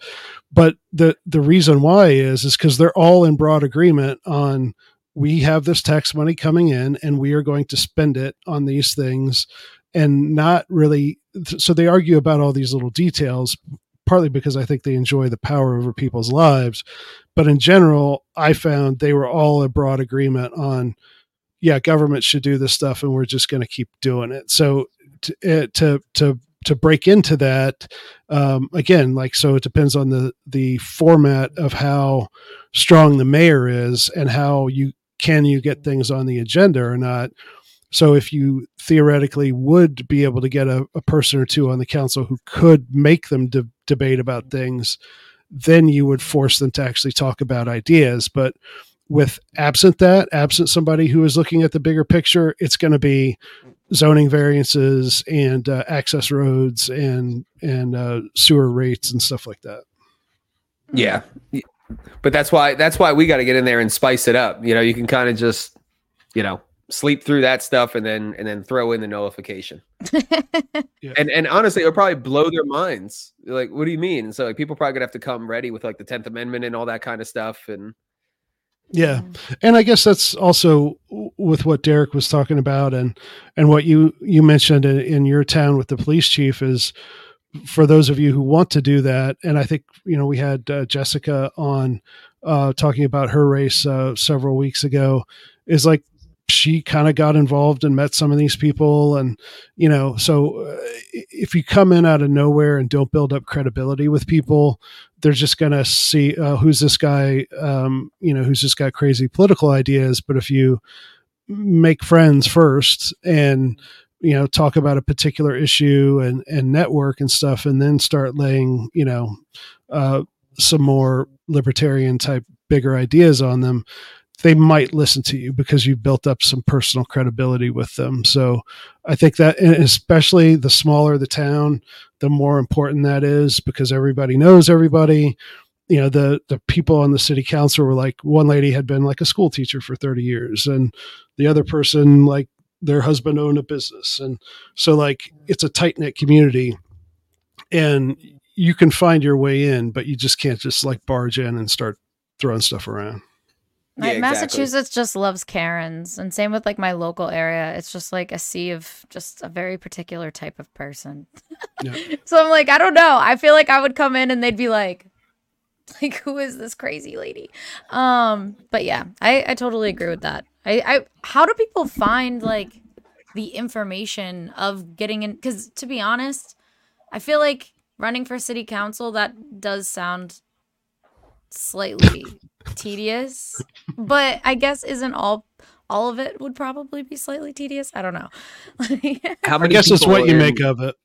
But the the reason why is is because they're all in broad agreement on we have this tax money coming in and we are going to spend it on these things and not really so they argue about all these little details partly because I think they enjoy the power over people's lives. But in general, I found they were all in broad agreement on yeah, government should do this stuff, and we're just going to keep doing it. So to eh, to to to break into that um, again, like so, it depends on the the format of how strong the mayor is and how you can you get things on the agenda or not. So if you theoretically would be able to get a, a person or two on the council who could make them de- debate about things, then you would force them to actually talk about ideas. But with absent that, absent somebody who is looking at the bigger picture, it's going to be zoning variances and uh, access roads and and uh, sewer rates and stuff like that. Yeah, but that's why that's why we got to get in there and spice it up. You know, you can kind of just, you know, sleep through that stuff and then and then throw in the nullification. yeah. And and honestly, it'll probably blow their minds. Like, what do you mean? And so like people probably gonna have to come ready with like the Tenth Amendment and all that kind of stuff and yeah. And I guess that's also with what Derrick was talking about and and what you you mentioned in, in your town with the police chief is for those of you who want to do that and I think you know we had uh, Jessica on uh, talking about her race uh, several weeks ago is like she kind of got involved and met some of these people and you know so uh, if you come in out of nowhere and don't build up credibility with people they're just going to see uh, who's this guy um, you know who's just got crazy political ideas. But if you make friends first and you know talk about a particular issue and and network and stuff and then start laying you know uh, some more libertarian type bigger ideas on them they might listen to you because you've built up some personal credibility with them. So I think that, especially the smaller the town, the more important that is because everybody knows everybody. You know, the the people on the city council were like one lady had been like a school teacher for 30 years, and the other person like their husband owned a business. And so like it's a tight knit community and you can find your way in, but you just can't just like barge in and start throwing stuff around. Like yeah, Massachusetts just loves Karens, and same with like my local area. It's just like a sea of just a very particular type of person. Yeah. so I'm like, I don't know. I feel like I would come in and they'd be like, like who is this crazy lady? Um, but yeah, I I totally agree with that. I I how do people find like the information of getting in? Because to be honest, I feel like running for city council that does sound slightly tedious, but I guess isn't all all of it would probably be slightly tedious. I don't know. how many? I guess it's what you make of it.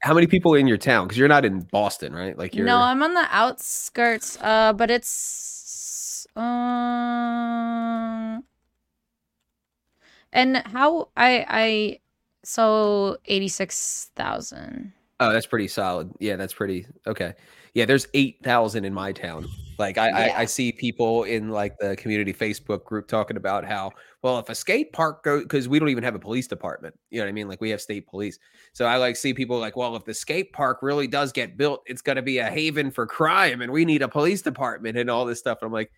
How many people in your town? Because you're not in Boston, right? Like you're. No, I'm on the outskirts. Uh, but it's um. And how I I so eighty six thousand. Oh, that's pretty solid. Yeah, that's pretty okay. Yeah, there's eight thousand in my town. Like I, yeah. I, I, see people in like the community Facebook group talking about how well if a skate park goes because we don't even have a police department. You know what I mean? Like we have state police. So I like see people like, well, if the skate park really does get built, it's gonna be a haven for crime and we need a police department and all this stuff. And I'm like,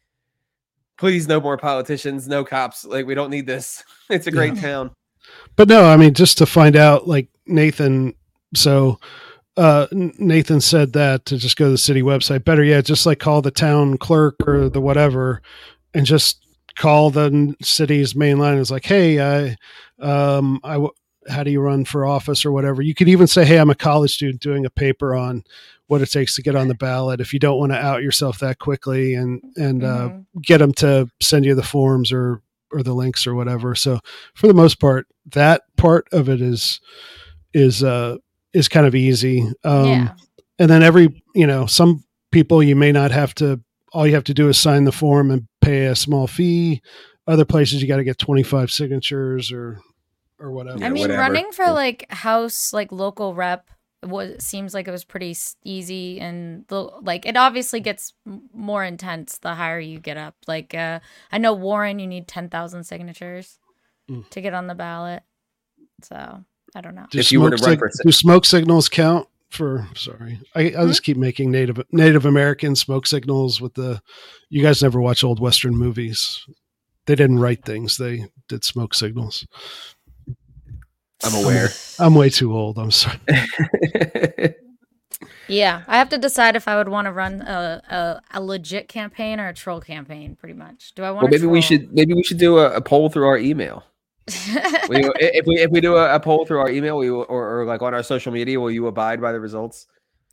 please no more politicians, no cops. Like we don't need this. It's a great yeah. town. But no, I mean just to find out like Nathan so uh, Nathan said that to just go to the city website. Better yet, just like call the town clerk or the whatever, and just call the city's main line. It's like, hey, I, um, I, how do you run for office or whatever? You could even say, hey, I'm a college student doing a paper on what it takes to get on the ballot. If you don't want to out yourself that quickly, and and uh, mm-hmm. uh, get them to send you the forms or or the links or whatever. So for the most part, that part of it is is uh is kind of easy. Um, yeah. And then every, you know, some people you may not have to, all you have to do is sign the form and pay a small fee. Other places you got to get 25 signatures or, or whatever. I mean, whatever. running for like house, like local rep was seems like it was pretty easy and the, like it obviously gets more intense the higher you get up like uh i know warren you need 10,000 signatures mm. to get on the ballot so I don't know. Do If you were to smoke run sig- for do smoke signals count for? Sorry, I, I Hmm? just keep making Native Native American smoke signals with the. You guys never watch old Western movies. They didn't write things; they did smoke signals. I'm aware. I'm way too old. I'm sorry. Yeah, I have to decide if I would want to run a, a, a legit campaign or a troll campaign. Pretty much. Do I want? well, maybe we should maybe we should do a, a poll through our email. Will you- if we if we do a, a poll through our email, we will, or, or like on our social media, will you abide by the results?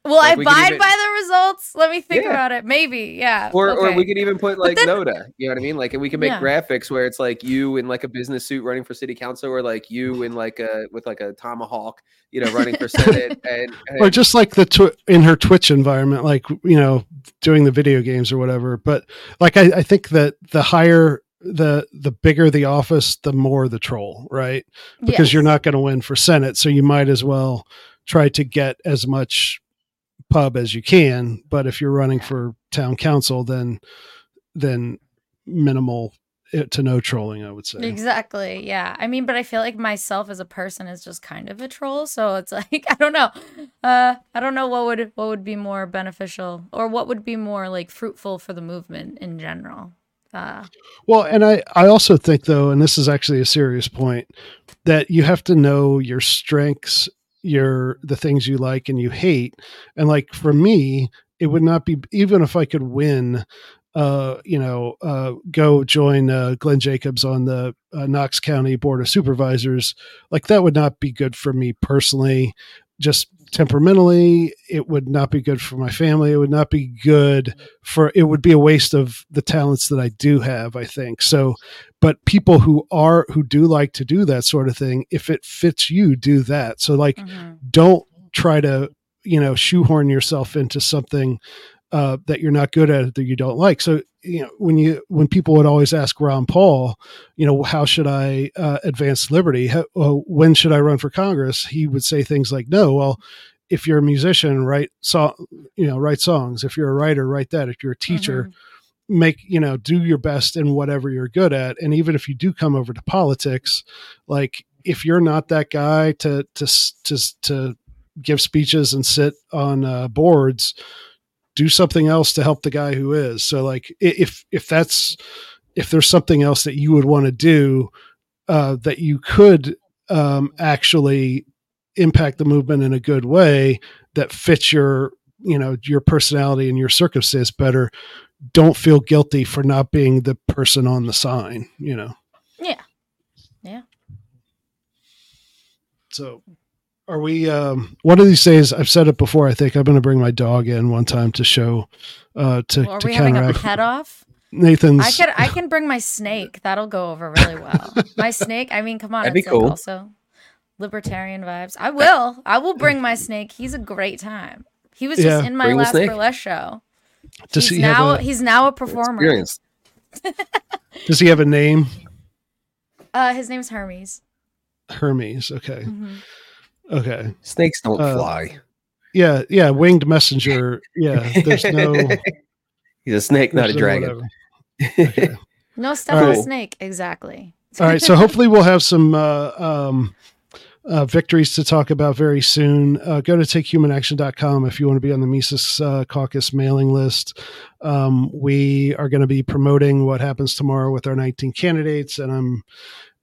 Will Like, I abide even- by the results? Let me think Yeah. about it. Maybe, yeah. Or or we could even put like then- Noda. You know what I mean? Like and we can make Yeah. graphics where it's like you in like a business suit running for city council, or like you in like a with like a tomahawk, you know, running for senate, and, and or just like the tw- in her Twitch environment, like you know, doing the video games or whatever. But like, I, I think that the higher the the bigger the office, the more the troll, right? Because you're not going to win for Senate, so you might as well try to get as much pub as you can. But if you're running for town council, then then minimal eh, to no trolling, I would say. Exactly. Yeah. I mean, but I feel like myself as a person is just kind of a troll, so it's like I don't know. Uh I don't know what would what would be more beneficial or what would be more like fruitful for the movement in general. Uh Well, and I, I also think though, and this is actually a serious point, that you have to know your strengths, your the things you like and you hate. And like for me, it would not be even if I could win uh you know uh go join uh Glenn Jacobs on the uh, Knox County Board of Supervisors like that would not be good for me personally just temperamentally it would not be good for my family. It would not be good for it would be a waste of the talents that I do have I think. So but people who are who do like to do that sort of thing if it fits you do that. So like mhm. don't try to you know shoehorn yourself into something uh, that you're not good at that you don't like. So you know when you when people would always ask ron paul you know how should i uh, advance liberty? How, well, when should i run for congress? He would say things like no well if you're a musician write song you know write songs. If you're a writer write that. If you're a teacher Mhm. make you know do your best in whatever you're good at. And even if you do come over to politics like if you're not that guy to to to to give speeches and sit on uh, boards do something else to help the guy who is so like if if that's if there's something else that you would want to do uh, that you could um, actually impact the movement in a good way that fits your you know your personality and your circumstance better don't feel guilty for not being the person on the sign you know Yeah. Yeah. so are we um one of these days i've said it before i think i'm going to bring my dog in one time to show uh to, Well, are to we having a pet off? nathan's I can I can bring my snake. That'll go over really well. My snake. I mean, come on. That'd be it's like cool. also libertarian vibes. I will. I will bring my snake. He's a great time. He was just Yeah. in my Bring last burlesque show. does he's he now have a he's now a performer. experience. does he have a name Uh, his name's Hermes. hermes okay Mhm. Okay Snakes don't Uh, fly. yeah yeah winged messenger yeah there's no He's a snake, not a dragon. Okay. No stuff on a snake. Exactly. All right, so hopefully we'll have some uh, um, uh, victories to talk about very soon. Uh, go to takehumanaction.com if you want to be on the Mises uh, Caucus mailing list. Um, we are going to be promoting what happens tomorrow with our 19 candidates, and I'm.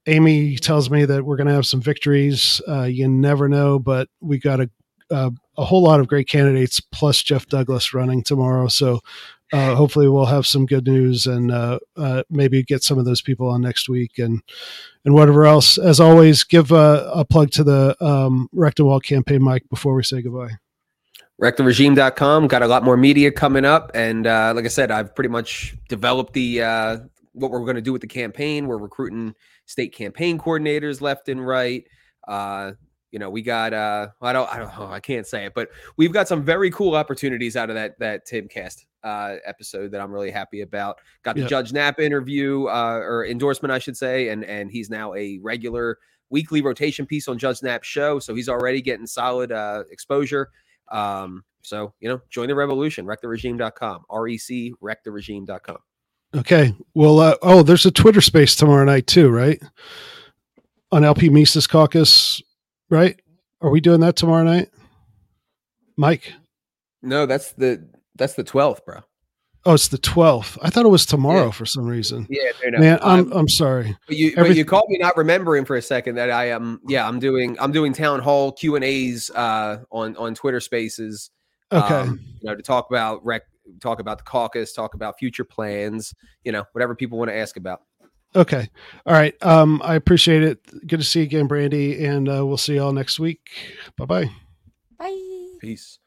Amy tells me that we're going to have some victories. Uh, you never know, but we got a, a a whole lot of great candidates plus Jeff Douglas running tomorrow. So uh, hopefully we'll have some good news and uh, uh, maybe get some of those people on next week and and whatever else. As always, give a, a plug to the um, Rectenwald campaign, Mike, before we say goodbye. rectheregime.com got a lot more media coming up and uh, like i said i've pretty much developed the uh, what we're going to do with the campaign we're recruiting state campaign coordinators left and right uh, you know we got uh, i don't i don't know i can't say it but we've got some very cool opportunities out of that that timcast uh, episode that i'm really happy about got the Yep. judge Nap interview uh, or endorsement i should say and and he's now a regular weekly rotation piece on judge Nap's show so he's already getting solid uh, exposure um, so, you know, join the revolution, rectheregime.com, R-E-C, rectheregime.com. Okay. Well, uh, oh, there's a Twitter space tomorrow night too, right? On LP Mises Caucus. right? Are we doing that tomorrow night? Mike? No, that's the that's the twelfth, bro. Oh, it's the 12th. I thought it was tomorrow Yeah. for some reason. Yeah, no, no. Man, I'm I'm- I'm sorry. But you, but you caught me not remembering for a second that I am. yeah, I'm doing I'm doing town hall Q and A's uh, on on Twitter Spaces. Okay. um, you know, to talk about rec, talk about the caucus, talk about future plans. You know, whatever people want to ask about. okay. All right. Um, I appreciate it. Good to see you again, Brandy, and uh, we'll see y'all next week. Bye bye. Bye. Peace.